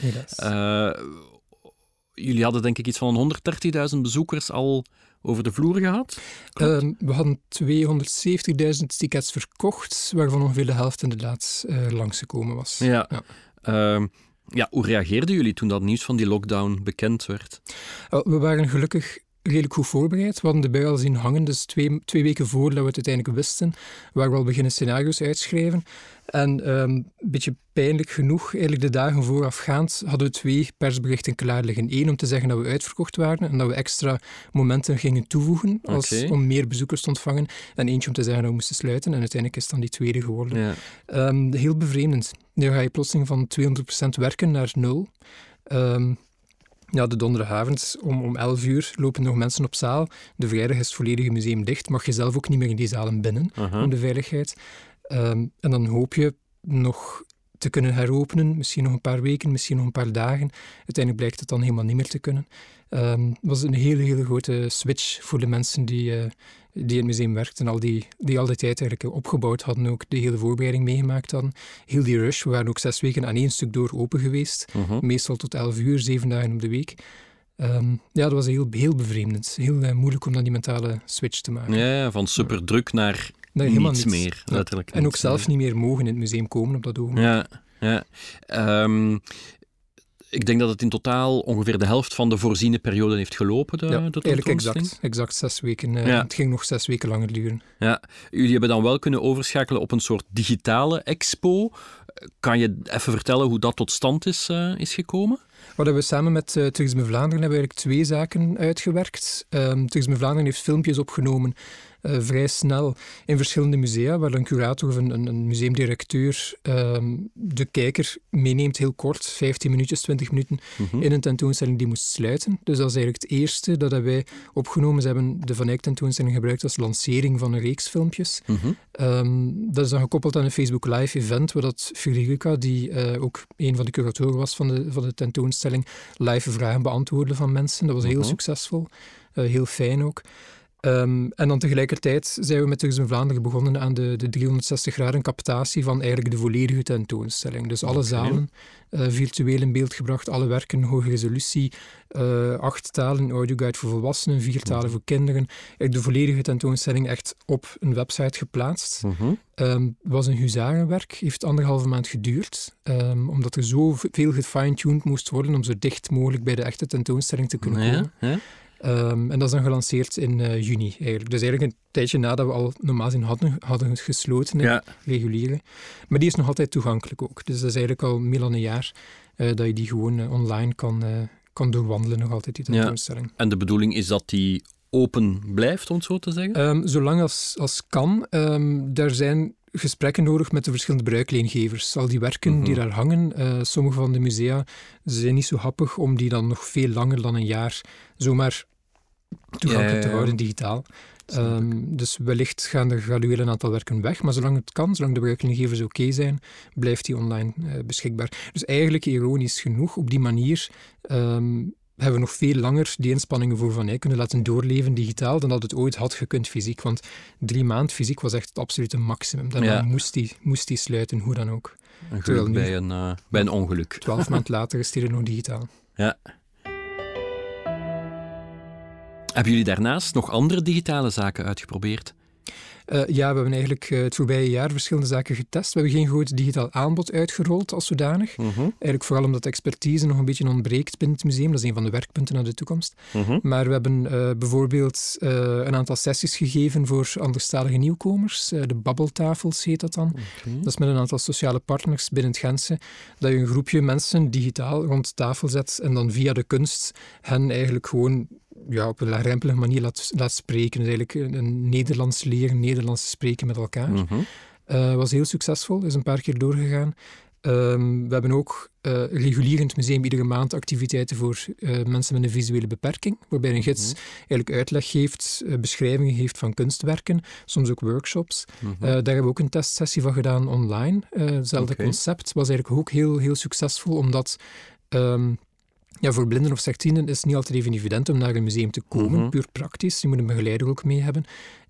C: Jullie hadden denk ik iets van 130.000 bezoekers al over de vloer gehad.
D: Ehm, we hadden 270.000 tickets verkocht, waarvan ongeveer de helft inderdaad eh langsgekomen was.
C: ja.
D: ja.
C: Ehm, ja, hoe reageerden jullie toen dat nieuws van die lockdown bekend werd?
D: Wel, We waren gelukkig redelijk goed voorbereid. We hadden de bui al zien hangen, dus twee, twee weken voordat we het uiteindelijk wisten, waar we al beginnen scenario's uitschrijven. En ehm, een beetje pijnlijk genoeg, eigenlijk de dagen voorafgaand, hadden we twee persberichten klaar liggen. Eén om te zeggen dat we uitverkocht waren en dat we extra momenten gingen toevoegen als, om meer bezoekers te ontvangen. En eentje om te zeggen dat we moesten sluiten. En uiteindelijk is het dan die tweede geworden. Ja. Ehm, heel bevreemdend. Nu ga je plotseling van 200% werken naar nul. Um, ja, de donderdagavond om, om 11 uur lopen nog mensen op zaal. De vrijdag is het volledige museum dicht. Mag je zelf ook niet meer in die zalen binnen, om de veiligheid. Ehm, en dan hoop je nog te kunnen heropenen, misschien nog een paar weken, misschien nog een paar dagen. Uiteindelijk blijkt het dan helemaal niet meer te kunnen. Um, het was een hele, hele grote switch voor de mensen die, uh, die in het museum werkten, al die, die al die tijd eigenlijk opgebouwd hadden, ook de hele voorbereiding meegemaakt hadden. Heel die rush, we waren ook zes weken aan één stuk door open geweest, mhm. meestal tot elf uur, zeven dagen op de week. Um, ja, dat was heel, heel bevreemdend. Heel uh, moeilijk om dan die mentale switch te maken.
C: Ja, van super druk naar nee, niets, niets, meer, letterlijk.
D: En ook zelf niet meer mogen in het museum komen op dat ogenblik.
C: Ja, ja. Um, ik denk dat het in totaal ongeveer de helft van de voorziene periode heeft gelopen. De,
D: ja, eigenlijk exact, exact zes weken. Uh, Het ging nog zes weken langer duren.
C: Ja. Jullie hebben dan wel kunnen overschakelen op een soort digitale expo. Kan je even vertellen hoe dat tot stand is, uh, is gekomen?
D: Wat hebben we samen met uh, Toerisme Vlaanderen hebben we eigenlijk twee zaken uitgewerkt. Um, Toerisme Vlaanderen heeft filmpjes opgenomen uh, vrij snel in verschillende musea, waar een curator of een, een museumdirecteur um, de kijker meeneemt, heel kort, 15 minuutjes, 20 minuten, mhm. in een tentoonstelling die moest sluiten. Dus dat is eigenlijk het eerste dat wij opgenomen. Ze hebben de Van Eyck tentoonstelling gebruikt als lancering van een reeks filmpjes. Mhm. Ehm, dat is dan gekoppeld aan een Facebook Live event, waar dat Federica, die uh, ook een van de curatoren was van de, van de tentoonstelling, live vragen beantwoordde van mensen. Dat was heel mhm. succesvol, uh, heel fijn ook. Um, en dan tegelijkertijd zijn we met Toerisme Vlaanderen begonnen aan de, de 360 graden captatie van eigenlijk de volledige tentoonstelling. Dus alle zalen uh, virtueel in beeld gebracht, alle werken hoge resolutie, uh, acht talen, audioguide voor volwassenen, vier talen mhm. voor kinderen. Eigenlijk de volledige tentoonstelling echt op een website geplaatst. Het mhm. ehm, was een huzarenwerk, heeft anderhalve maand geduurd, um, omdat er zoveel gefine-tuned moest worden om zo dicht mogelijk bij de echte tentoonstelling te kunnen komen. Ja, Um, en dat is dan gelanceerd in uh, juni eigenlijk. Dus eigenlijk een tijdje nadat we al normaal hadden, hadden gesloten, ja. reguliere. Maar die is nog altijd toegankelijk ook. Dus dat is eigenlijk al meer dan een jaar uh, dat je die gewoon uh, online kan, kan doorwandelen, nog altijd die tentoonstelling. Ja.
C: En de bedoeling is dat die open blijft, om het zo te zeggen?
D: Um, zolang als, als kan. Um, daar zijn gesprekken nodig met de verschillende bruikleengevers. Al die werken die mhm. daar hangen, uh, sommige van de musea zijn niet zo happig om die dan nog veel langer dan een jaar zomaar toegankelijk te houden digitaal. Um, dus wellicht gaan er gradueel een aantal werken weg, maar zolang het kan, zolang de bruikleengevers oké zijn, blijft die online uh, beschikbaar. Dus eigenlijk ironisch genoeg, op die manier um, hebben we nog veel langer die inspanningen voor Van Eyck kunnen laten doorleven digitaal dan dat het ooit had gekund fysiek. Want drie maanden fysiek was echt het absolute maximum. Daarna moest die, moest die sluiten, hoe dan ook.
C: Een bij, een, uh, bij een ongeluk.
D: Twaalf maanden later is die er nog digitaal.
C: Ja. Hebben jullie daarnaast nog andere digitale zaken uitgeprobeerd?
D: Uh, ja, we hebben eigenlijk uh, het voorbije jaar verschillende zaken getest. We hebben geen groot digitaal aanbod uitgerold als zodanig. Mhm. Eigenlijk vooral omdat de expertise nog een beetje ontbreekt binnen het museum. Dat is een van de werkpunten naar de toekomst. Mhm. Maar we hebben uh, bijvoorbeeld een aantal sessies gegeven voor anderstalige nieuwkomers. de babbeltafels heet dat dan. Dat is met een aantal sociale partners binnen het Gentse. Dat je een groepje mensen digitaal rond tafel zet en dan via de kunst hen eigenlijk gewoon ja, op een laagdrempelige manier laat, laat spreken. Dus eigenlijk een Nederlands leren, Nederlands spreken met elkaar. Mm was heel succesvol, is een paar keer doorgegaan. Ehm, we hebben ook uh, regulier in het museum iedere maand activiteiten voor uh, mensen met een visuele beperking, waarbij een gids mhm. eigenlijk uitleg geeft, beschrijvingen geeft van kunstwerken, soms ook workshops. Mhm. daar hebben we ook een testsessie van gedaan online. hetzelfde concept was eigenlijk ook heel, heel succesvol, omdat um, ja, voor blinden of slechtzienden is het niet altijd even evident om naar een museum te komen, mhm. puur praktisch. Je moet een begeleider ook mee hebben.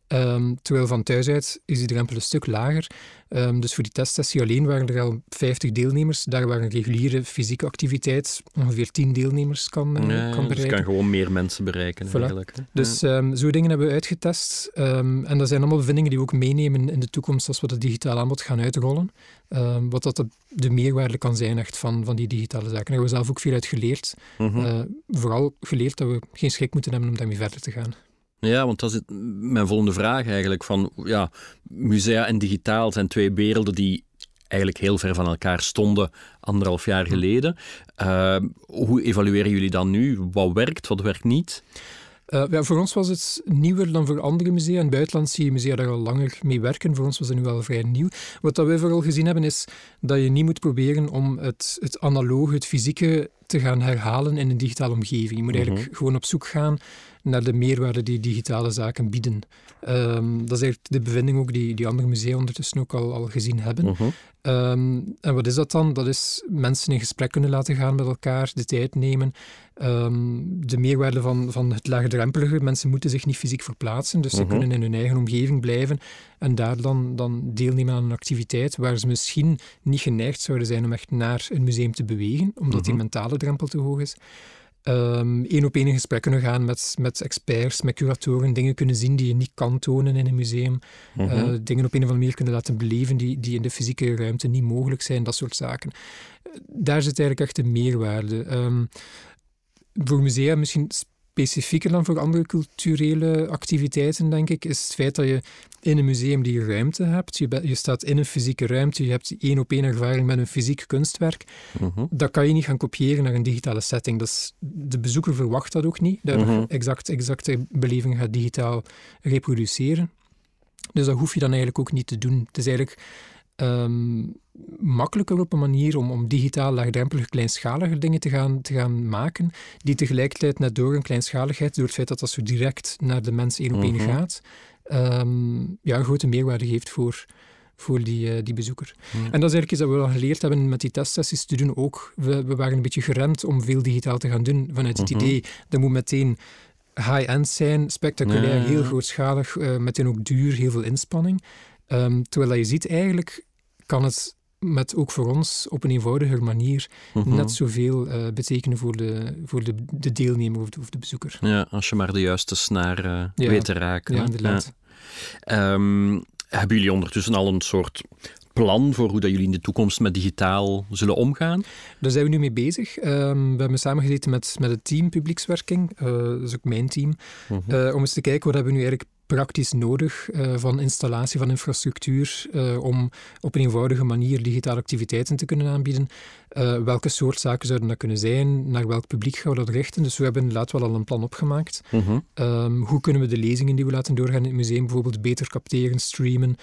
D: Ehm, terwijl van thuis uit is die drempel een stuk lager. Um, dus voor die testsessie alleen waren er al 50 deelnemers. Daar waar een reguliere fysieke activiteit ongeveer 10 deelnemers kan, uh,
C: ja,
D: kan bereiken.
C: Dus kan gewoon meer mensen bereiken voilà. eigenlijk. Hè?
D: Dus um, zo dingen hebben we uitgetest. en dat zijn allemaal bevindingen die we ook meenemen in de toekomst als we het digitaal aanbod gaan uitrollen. wat dat de, de, meerwaarde kan zijn echt van, van die digitale zaken. Daar hebben we zelf ook veel uit geleerd.
C: Mhm.
D: Uh, vooral geleerd dat we geen schrik moeten hebben om daarmee verder te gaan.
C: Ja, want dat is mijn volgende vraag eigenlijk. Van, ja, musea en digitaal zijn twee werelden die eigenlijk heel ver van elkaar stonden anderhalf jaar geleden. Uh, hoe evalueren jullie dan nu? Wat werkt, wat werkt niet?
D: Uh, ja, voor ons was het nieuwer dan voor andere musea. In het buitenland zie je musea daar al langer mee werken. Voor ons was het nu wel vrij nieuw. Wat dat wij vooral gezien hebben is dat je niet moet proberen om het, het analoge, het fysieke te gaan herhalen in een digitale omgeving. Je moet eigenlijk
C: Mhm.
D: gewoon op zoek gaan naar de meerwaarde die digitale zaken bieden. Um, dat is eigenlijk de bevinding ook die, die andere musea ondertussen ook al, al gezien hebben.
C: Mhm.
D: Um, en wat is dat dan? Dat is mensen in gesprek kunnen laten gaan met elkaar, de tijd nemen. Um, de meerwaarde van, van het laagdrempelige. Mensen moeten zich niet fysiek verplaatsen, dus ze
C: Mhm.
D: kunnen in hun eigen omgeving blijven en daar dan, dan deelnemen aan een activiteit waar ze misschien niet geneigd zouden zijn om echt naar een museum te bewegen, omdat die mentale drempel te hoog is. Eén um, op één in gesprek kunnen gaan met, met experts, met curatoren, dingen kunnen zien die je niet kan tonen in een museum,
C: Mhm.
D: uh, dingen op een of andere manier kunnen laten beleven die, die in de fysieke ruimte niet mogelijk zijn, dat soort zaken. Daar zit eigenlijk echt de meerwaarde. Um, voor musea misschien specifieker dan voor andere culturele activiteiten, denk ik, is het feit dat je in een museum die ruimte hebt. Je, je staat in een fysieke ruimte, je hebt één op één ervaring met een fysiek kunstwerk.
C: Mhm.
D: Dat kan je niet gaan kopiëren naar een digitale setting. Is, de bezoeker verwacht dat ook niet, dat
C: Mhm.
D: exact, exacte beleving gaat digitaal reproduceren. Dus dat hoef je dan eigenlijk ook niet te doen. Het is eigenlijk um, makkelijker op een manier om, om digitaal laagdrempelig kleinschaliger dingen te gaan, te gaan maken, die tegelijkertijd net door een kleinschaligheid, door het feit dat dat zo direct naar de mens één op één
C: Mhm.
D: gaat, um, ja, een grote meerwaarde geeft voor, voor die, uh, die bezoeker. En dat is eigenlijk iets dat we al geleerd hebben met die testsessies te doen ook. We, we waren een beetje geremd om veel digitaal te gaan doen vanuit het
C: Mhm.
D: idee, dat moet meteen high-end zijn, spectaculair,
C: Ja, ja, ja.
D: heel grootschalig, uh, meteen ook duur, heel veel inspanning. Um, terwijl je ziet, eigenlijk kan het met ook voor ons op een eenvoudiger manier
C: Mhm.
D: net zoveel uh, betekenen voor, de, voor de, de deelnemer of de, of de bezoeker.
C: Ja, als je maar de juiste snaar uh,
D: Ja.
C: weet te raken.
D: Ja, inderdaad.
C: Ja. Um, hebben jullie ondertussen al een soort plan voor hoe dat jullie in de toekomst met digitaal zullen omgaan?
D: Daar zijn we nu mee bezig. Um, we hebben samengezeten met, met het team publiekswerking, uh, dat is ook mijn team,
C: Mhm.
D: om eens te kijken wat hebben we nu eigenlijk praktisch nodig uh, van installatie van infrastructuur uh, om op een eenvoudige manier digitale activiteiten te kunnen aanbieden. Uh, welke soort zaken zouden dat kunnen zijn? Naar welk publiek gaan we dat richten? Dus we hebben laten wel al een plan opgemaakt.
C: Mhm.
D: Um, hoe kunnen we de lezingen die we laten doorgaan in het museum bijvoorbeeld beter capteren, streamen,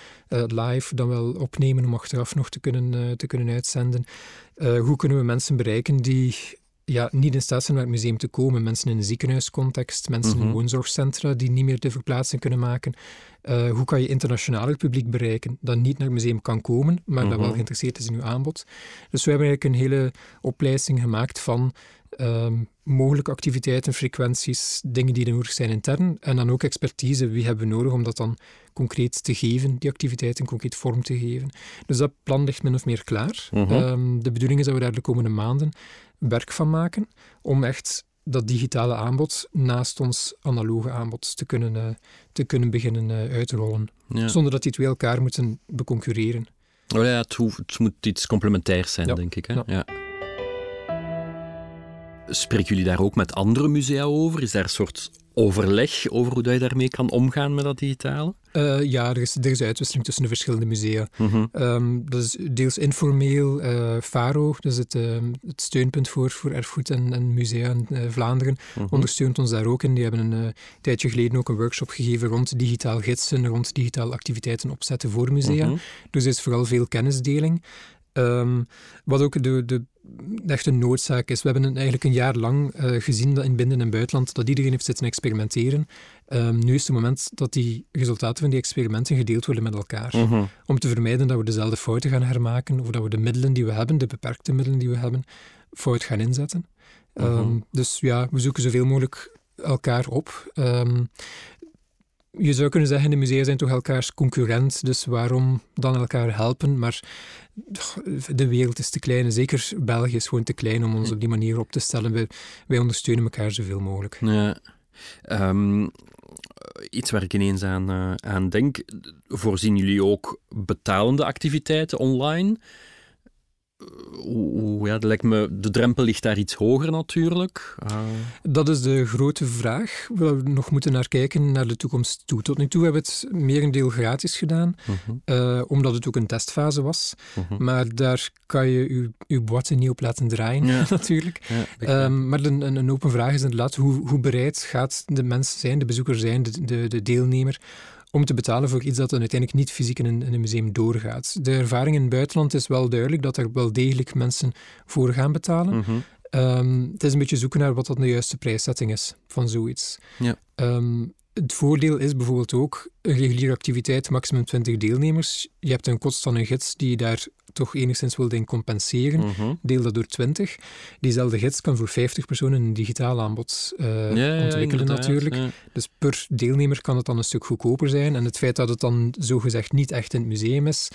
D: live, dan wel opnemen om achteraf nog te kunnen, te kunnen uitzenden? Hoe kunnen we mensen bereiken die ja, niet in staat zijn naar het museum te komen. Mensen in een ziekenhuiscontext, mensen
C: Mhm.
D: in woonzorgcentra die niet meer de verplaatsing kunnen maken. Uh, hoe kan je internationaal het publiek bereiken dat niet naar het museum kan komen, maar dat
C: Mhm.
D: wel geïnteresseerd is in uw aanbod? Dus we hebben eigenlijk een hele opleiding gemaakt van um, mogelijke activiteiten, frequenties, dingen die nodig zijn intern. En dan ook expertise. Wie hebben we nodig om dat dan concreet te geven, die activiteiten concreet vorm te geven. Dus dat plan ligt min of meer klaar.
C: Mhm.
D: Um, de bedoeling is dat we daar de komende maanden werk van maken om echt dat digitale aanbod naast ons analoge aanbod te kunnen, uh, te kunnen beginnen uh, uitrollen.
C: Ja.
D: Zonder dat die twee elkaar moeten beconcurreren.
C: Oh ja, het, hoeft, het moet iets complementairs zijn,
D: Ja.
C: denk ik. Hè?
D: Ja.
C: Ja. Spreken jullie daar ook met andere musea over? Is daar een soort overleg over hoe je daarmee kan omgaan met dat digitale?
D: Uh, ja, er is, er is uitwisseling tussen de verschillende musea.
C: Mhm.
D: Um, dat is deels informeel. Uh, FARO, dat is het, uh, het steunpunt voor, voor erfgoed en, en musea in uh, Vlaanderen,
C: Mhm.
D: ondersteunt ons daar ook in. Die hebben een tijdje geleden ook een workshop gegeven rond digitaal gidsen, rond digitaal activiteiten opzetten voor musea.
C: Mhm.
D: Dus er is vooral veel kennisdeling. Um, wat ook de, de echte noodzaak is. We hebben een, eigenlijk een jaar lang uh, gezien dat in binnen- en buitenland dat iedereen heeft zitten experimenteren. Um, nu is het moment dat die resultaten van die experimenten gedeeld worden met elkaar.
C: Mhm.
D: Om te vermijden dat we dezelfde fouten gaan hermaken of dat we de middelen die we hebben, de beperkte middelen die we hebben, fout gaan inzetten. Um,
C: Mhm.
D: dus ja, we zoeken zoveel mogelijk elkaar op. Um, je zou kunnen zeggen, de musea zijn toch elkaars concurrent, dus waarom dan elkaar helpen? Maar de wereld is te klein en zeker België is gewoon te klein om ons op die manier op te stellen. Wij, wij ondersteunen elkaar zoveel mogelijk.
C: Ja. Um, iets waar ik ineens aan, uh, aan denk. Voorzien jullie ook betalende activiteiten online? Ja, dat lijkt me, de drempel ligt daar iets hoger natuurlijk. Uh.
D: Dat is de grote vraag waar we nog moeten naar kijken naar de toekomst toe. Tot nu toe hebben we het merendeel gratis gedaan, uh-huh. uh, omdat het ook een testfase was. Uh-huh. Maar daar kan je je, je niet op laten draaien, ja. natuurlijk. Ja, um, maar een, een, open vraag is inderdaad, hoe, hoe bereid gaat de mens zijn, de bezoeker zijn, de, de, de deelnemer, om te betalen voor iets dat dan uiteindelijk niet fysiek in een, in een, museum doorgaat. De ervaring in het buitenland is wel duidelijk dat er wel degelijk mensen voor gaan betalen. Mhm. Ehm, het is een beetje zoeken naar wat dat de juiste prijszetting is van zoiets. Ja. Um, het voordeel is bijvoorbeeld ook een reguliere activiteit, maximum 20 deelnemers. Je hebt een kost van een gids die je daar toch enigszins wilde in compenseren. Mhm. Deel dat door 20. Diezelfde gids kan voor 50 personen een digitaal aanbod uh, ontwikkelen natuurlijk. Dus per deelnemer kan het dan een stuk goedkoper zijn. En het feit dat het dan zogezegd niet echt in het museum is,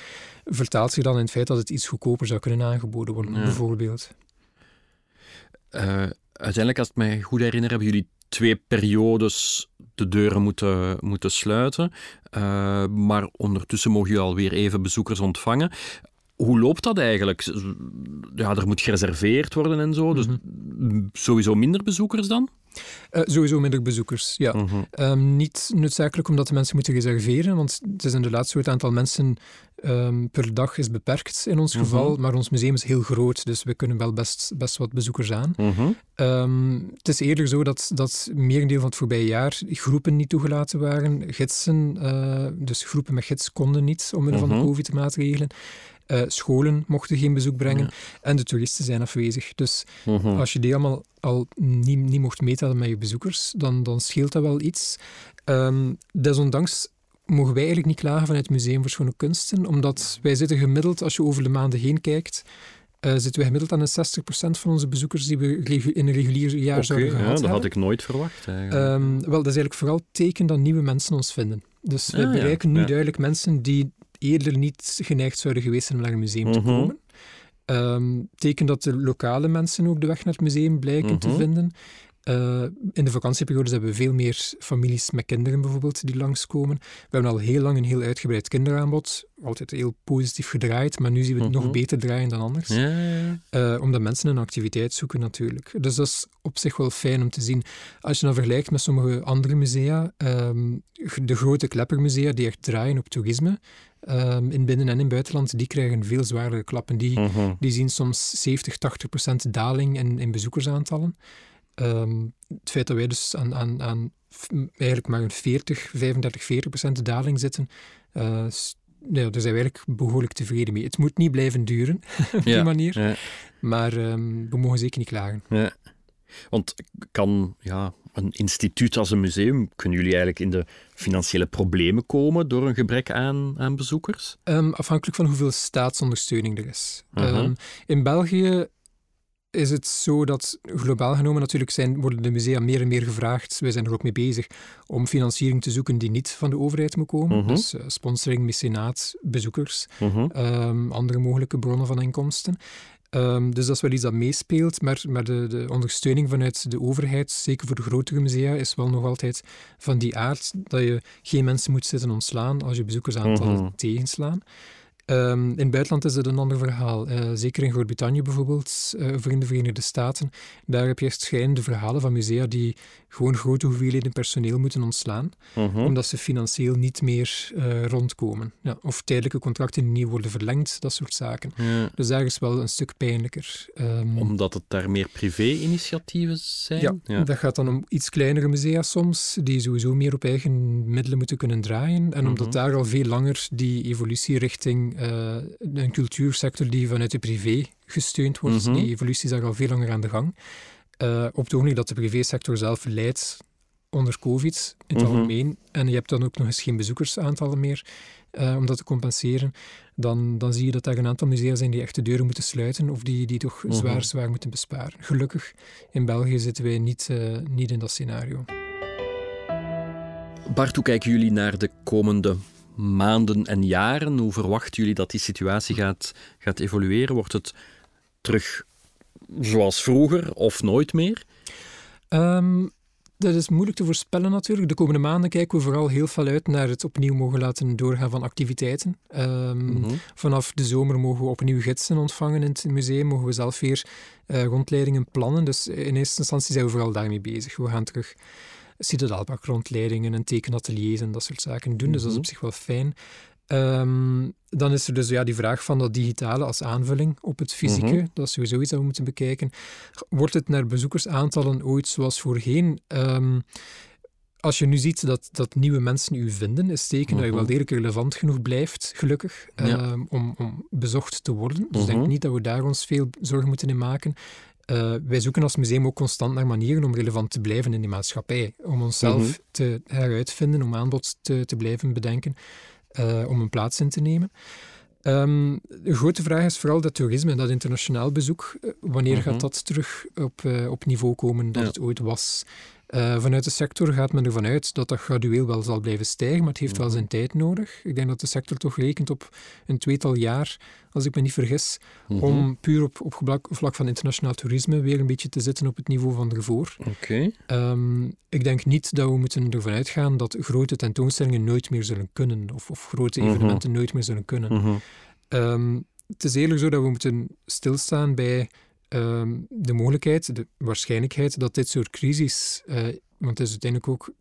D: vertaalt zich dan in het feit dat het iets goedkoper zou kunnen aangeboden worden, bijvoorbeeld.
C: Uh, uiteindelijk, als ik mij goed herinner, hebben jullie twee periodes de deuren moeten, moeten sluiten. Uh, maar ondertussen mogen jullie alweer even bezoekers ontvangen. Hoe loopt dat eigenlijk? Ja, er moet gereserveerd worden en zo. Dus mhm. sowieso minder bezoekers dan?
D: Uh, sowieso minder bezoekers, ja. Mhm. Ehm, niet noodzakelijk omdat de mensen moeten reserveren, want het is inderdaad zo, het aantal mensen um, per dag is beperkt in ons mhm. geval, maar ons museum is heel groot, dus we kunnen wel best, best wat bezoekers aan. Um, het is eerder zo dat, dat merendeel van het voorbije jaar groepen niet toegelaten waren, gidsen, uh, dus groepen met gids konden niet omwille van de covid-maatregelen. Uh, scholen mochten geen bezoek brengen en de toeristen zijn afwezig. Dus mhm. als je die allemaal al niet, niet mocht meetellen met je bezoekers, dan, dan scheelt dat wel iets. Um, desondanks mogen wij eigenlijk niet klagen vanuit het Museum voor Schone Kunsten, omdat wij zitten gemiddeld, als je over de maanden heen kijkt, uh, zitten we gemiddeld aan de 60% van onze bezoekers die we in een regulier jaar okay, zouden gehad ja,
C: dat had ik nooit verwacht.
D: Um, wel, dat is eigenlijk vooral teken dat nieuwe mensen ons vinden. Dus we ah, bereiken nu duidelijk mensen die eerder niet geneigd zouden geweest zijn om naar een museum te mhm. komen. Um, teken dat de lokale mensen ook de weg naar het museum blijken te mhm. vinden. Uh, in de vakantieperiodes hebben we veel meer families met kinderen bijvoorbeeld die langskomen. We hebben al heel lang een heel uitgebreid kinderaanbod. Altijd heel positief gedraaid, maar nu zien we het nog mhm. beter draaien dan anders. Ja, ja, ja. Uh, omdat mensen een activiteit zoeken natuurlijk. Dus dat is op zich wel fijn om te zien. Als je dan vergelijkt met sommige andere musea, um, de grote kleppermusea die echt draaien op toerisme, um, in binnen- en in buitenland, die krijgen veel zwaardere klappen. Die, mhm. die zien soms 70, 80 procent daling in, in bezoekersaantallen. Um, het feit dat wij dus aan, aan, aan eigenlijk maar een 40, 35, 40 procent daling zitten, uh, ja, daar zijn we eigenlijk behoorlijk tevreden mee. Het moet niet blijven duren op die manier, ja. maar um, we mogen zeker niet klagen.
C: Ja. Want kan ja, een instituut als een museum, kunnen jullie eigenlijk in de financiële problemen komen door een gebrek aan, aan bezoekers?
D: Um, afhankelijk van hoeveel staatsondersteuning er is. Uh -huh. um, in België is het zo dat globaal genomen natuurlijk zijn, worden de musea meer en meer gevraagd. Wij zijn er ook mee bezig om financiering te zoeken die niet van de overheid moet komen. Uh -huh. Dus uh, sponsoring, mecenaat, bezoekers, uh -huh. um, andere mogelijke bronnen van inkomsten. Um, dus dat is wel iets dat meespeelt, maar, maar de, de, ondersteuning vanuit de overheid, zeker voor de grotere musea, is wel nog altijd van die aard dat je geen mensen moet zitten ontslaan als je bezoekersaantallen -huh. tegenslaan. Um, in het buitenland is het een ander verhaal. Uh, zeker in Groot-Brittannië bijvoorbeeld, uh, of in de Verenigde Staten. Daar heb je echt schijnende verhalen van musea die gewoon grote hoeveelheden personeel moeten ontslaan, mhm. -huh. omdat ze financieel niet meer uh, rondkomen. Ja, of tijdelijke contracten niet worden verlengd, dat soort zaken. Ja. Dus daar is wel een stuk pijnlijker.
C: Um, omdat het daar meer privé-initiatieven zijn?
D: Ja, ja, dat gaat dan om iets kleinere musea soms, die sowieso meer op eigen middelen moeten kunnen draaien. En omdat mhm. daar al veel langer die evolutie richting een cultuursector die vanuit de privé gesteund wordt. Mm Die evolutie is daar al veel langer aan de gang. Uh, op het ogenblik dat de privésector zelf leidt onder COVID in het mhm. algemeen, en je hebt dan ook nog eens geen bezoekersaantallen meer uh, om dat te compenseren, dan, dan zie je dat er een aantal musea zijn die echt de deuren moeten sluiten of die, die toch mhm. zwaar, zwaar moeten besparen. Gelukkig, in België zitten wij niet, niet in dat scenario.
C: Bart, hoe kijken jullie naar de komende maanden en jaren? Hoe verwachten jullie dat die situatie gaat, gaat evolueren? Wordt het terug zoals vroeger of nooit meer?
D: Um, dat is moeilijk te voorspellen natuurlijk. De komende maanden kijken we vooral heel veel uit naar het opnieuw mogen laten doorgaan van activiteiten. Um, Vanaf de zomer mogen we opnieuw gidsen ontvangen in het museum, mogen we zelf weer uh, rondleidingen plannen. Dus in eerste instantie zijn we vooral daarmee bezig. We gaan terug citadaalbak rondleidingen en tekenateliers en dat soort zaken doen. Dus dat is op mhm. zich wel fijn. Um, dan is er dus ja, die vraag van dat digitale als aanvulling op het fysieke. Mhm. Dat is sowieso iets dat we moeten bekijken. Wordt het naar bezoekersaantallen ooit zoals voorheen? Um, als je nu ziet dat, dat nieuwe mensen u vinden, is teken dat je wel mhm. degelijk relevant genoeg blijft, gelukkig, um, om, om bezocht te worden. Dus ik denk niet dat we daar ons veel zorgen moeten in maken. Uh, wij zoeken als museum ook constant naar manieren om relevant te blijven in die maatschappij. Om onszelf te heruitvinden, om aanbod te, te blijven bedenken. Eh, om een plaats in te nemen. Um, de grote vraag is vooral dat toerisme en dat internationaal bezoek. Eh, wanneer gaat mhm. dat terug op, uh, op niveau komen dat het ooit was? Uh, vanuit de sector gaat men ervan uit dat dat gradueel wel zal blijven stijgen, maar het heeft wel mhm. zijn tijd nodig. Ik denk dat de sector toch rekent op een tweetal jaar, als ik me niet vergis, mhm. om puur op, op vlak van internationaal toerisme weer een beetje te zitten op het niveau van ervoor.
C: Oké.
D: Ehm, ik denk niet dat we moeten ervan uitgaan dat grote tentoonstellingen nooit meer zullen kunnen, of, of grote mhm. evenementen nooit meer zullen kunnen. Um, het is eerlijk zo dat we moeten stilstaan bij Ehm, de mogelijkheid, de waarschijnlijkheid dat dit soort crisis, uh, want het is uiteindelijk ook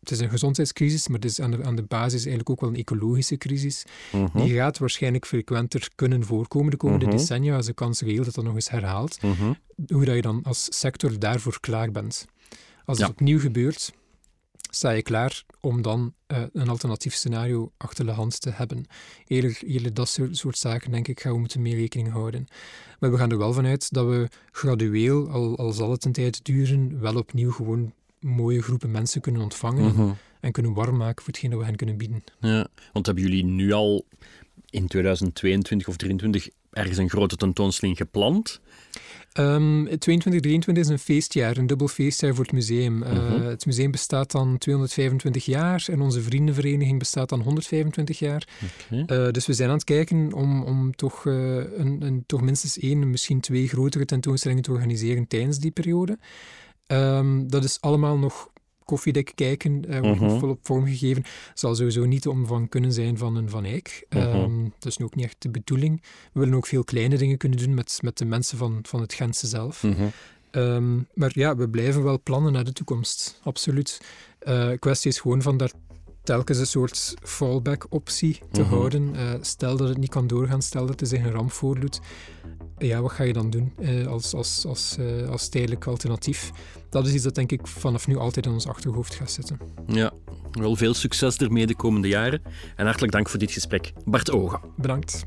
D: het is een gezondheidscrisis, maar het is aan de, aan de basis eigenlijk ook wel een ecologische crisis. Mhm. Die gaat waarschijnlijk frequenter kunnen voorkomen de komende mhm. decennia, als de kans reëel dat dat nog eens herhaalt. Mhm. Hoe dat je dan als sector daarvoor klaar bent. Als het opnieuw gebeurt, sta je klaar om dan uh, een alternatief scenario achter de hand te hebben. Eerder, eerder dat soort, soort, zaken, denk ik, gaan we moeten meer rekening houden. Maar we gaan er wel vanuit dat we gradueel, al, al zal het een tijd duren, wel opnieuw gewoon mooie groepen mensen kunnen ontvangen mhm. en kunnen warm maken voor hetgeen dat we hen kunnen bieden.
C: Ja, want hebben jullie nu al in 2022 of 2023 ergens een grote tentoonstelling gepland?
D: Um, 22, 23 is een feestjaar, een dubbel feestjaar voor het museum. Uh, Het museum bestaat dan 225 jaar en onze vriendenvereniging bestaat dan 125 jaar. Okay. Uh, dus we zijn aan het kijken om, om toch, uh, een, een, toch minstens één, misschien twee grotere tentoonstellingen te organiseren tijdens die periode. Um, dat is allemaal nog koffiedek kijken, uh, wordt uh volop vormgegeven. Zal sowieso niet de omvang kunnen zijn van een Van Eyck. Um, dat is nu ook niet echt de bedoeling. We willen ook veel kleine dingen kunnen doen met, met de mensen van, van het Gentse zelf. Um, maar ja, we blijven wel plannen naar de toekomst, absoluut. Uh, kwestie is gewoon van daar telkens een soort fallback-optie te mhm. houden. Uh, stel dat het niet kan doorgaan, stel dat er zich een ramp voordoet. Ja, wat ga je dan doen uh, als, als, als, uh, als tijdelijk alternatief? Dat is iets dat denk ik vanaf nu altijd in ons achterhoofd gaat zitten.
C: Ja, wel veel succes ermee de komende jaren. En hartelijk dank voor dit gesprek. Bart Oga.
D: Bedankt.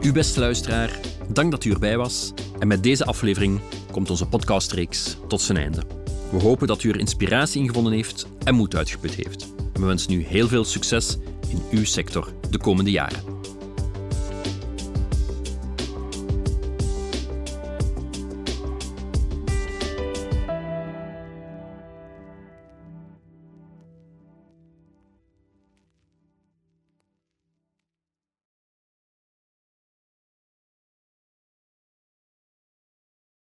C: Uw beste luisteraar, dank dat u erbij was. En met deze aflevering komt onze podcastreeks tot zijn einde. We hopen dat u er inspiratie in gevonden heeft en moed uitgeput heeft. We wensen u heel veel succes in uw sector de komende jaren.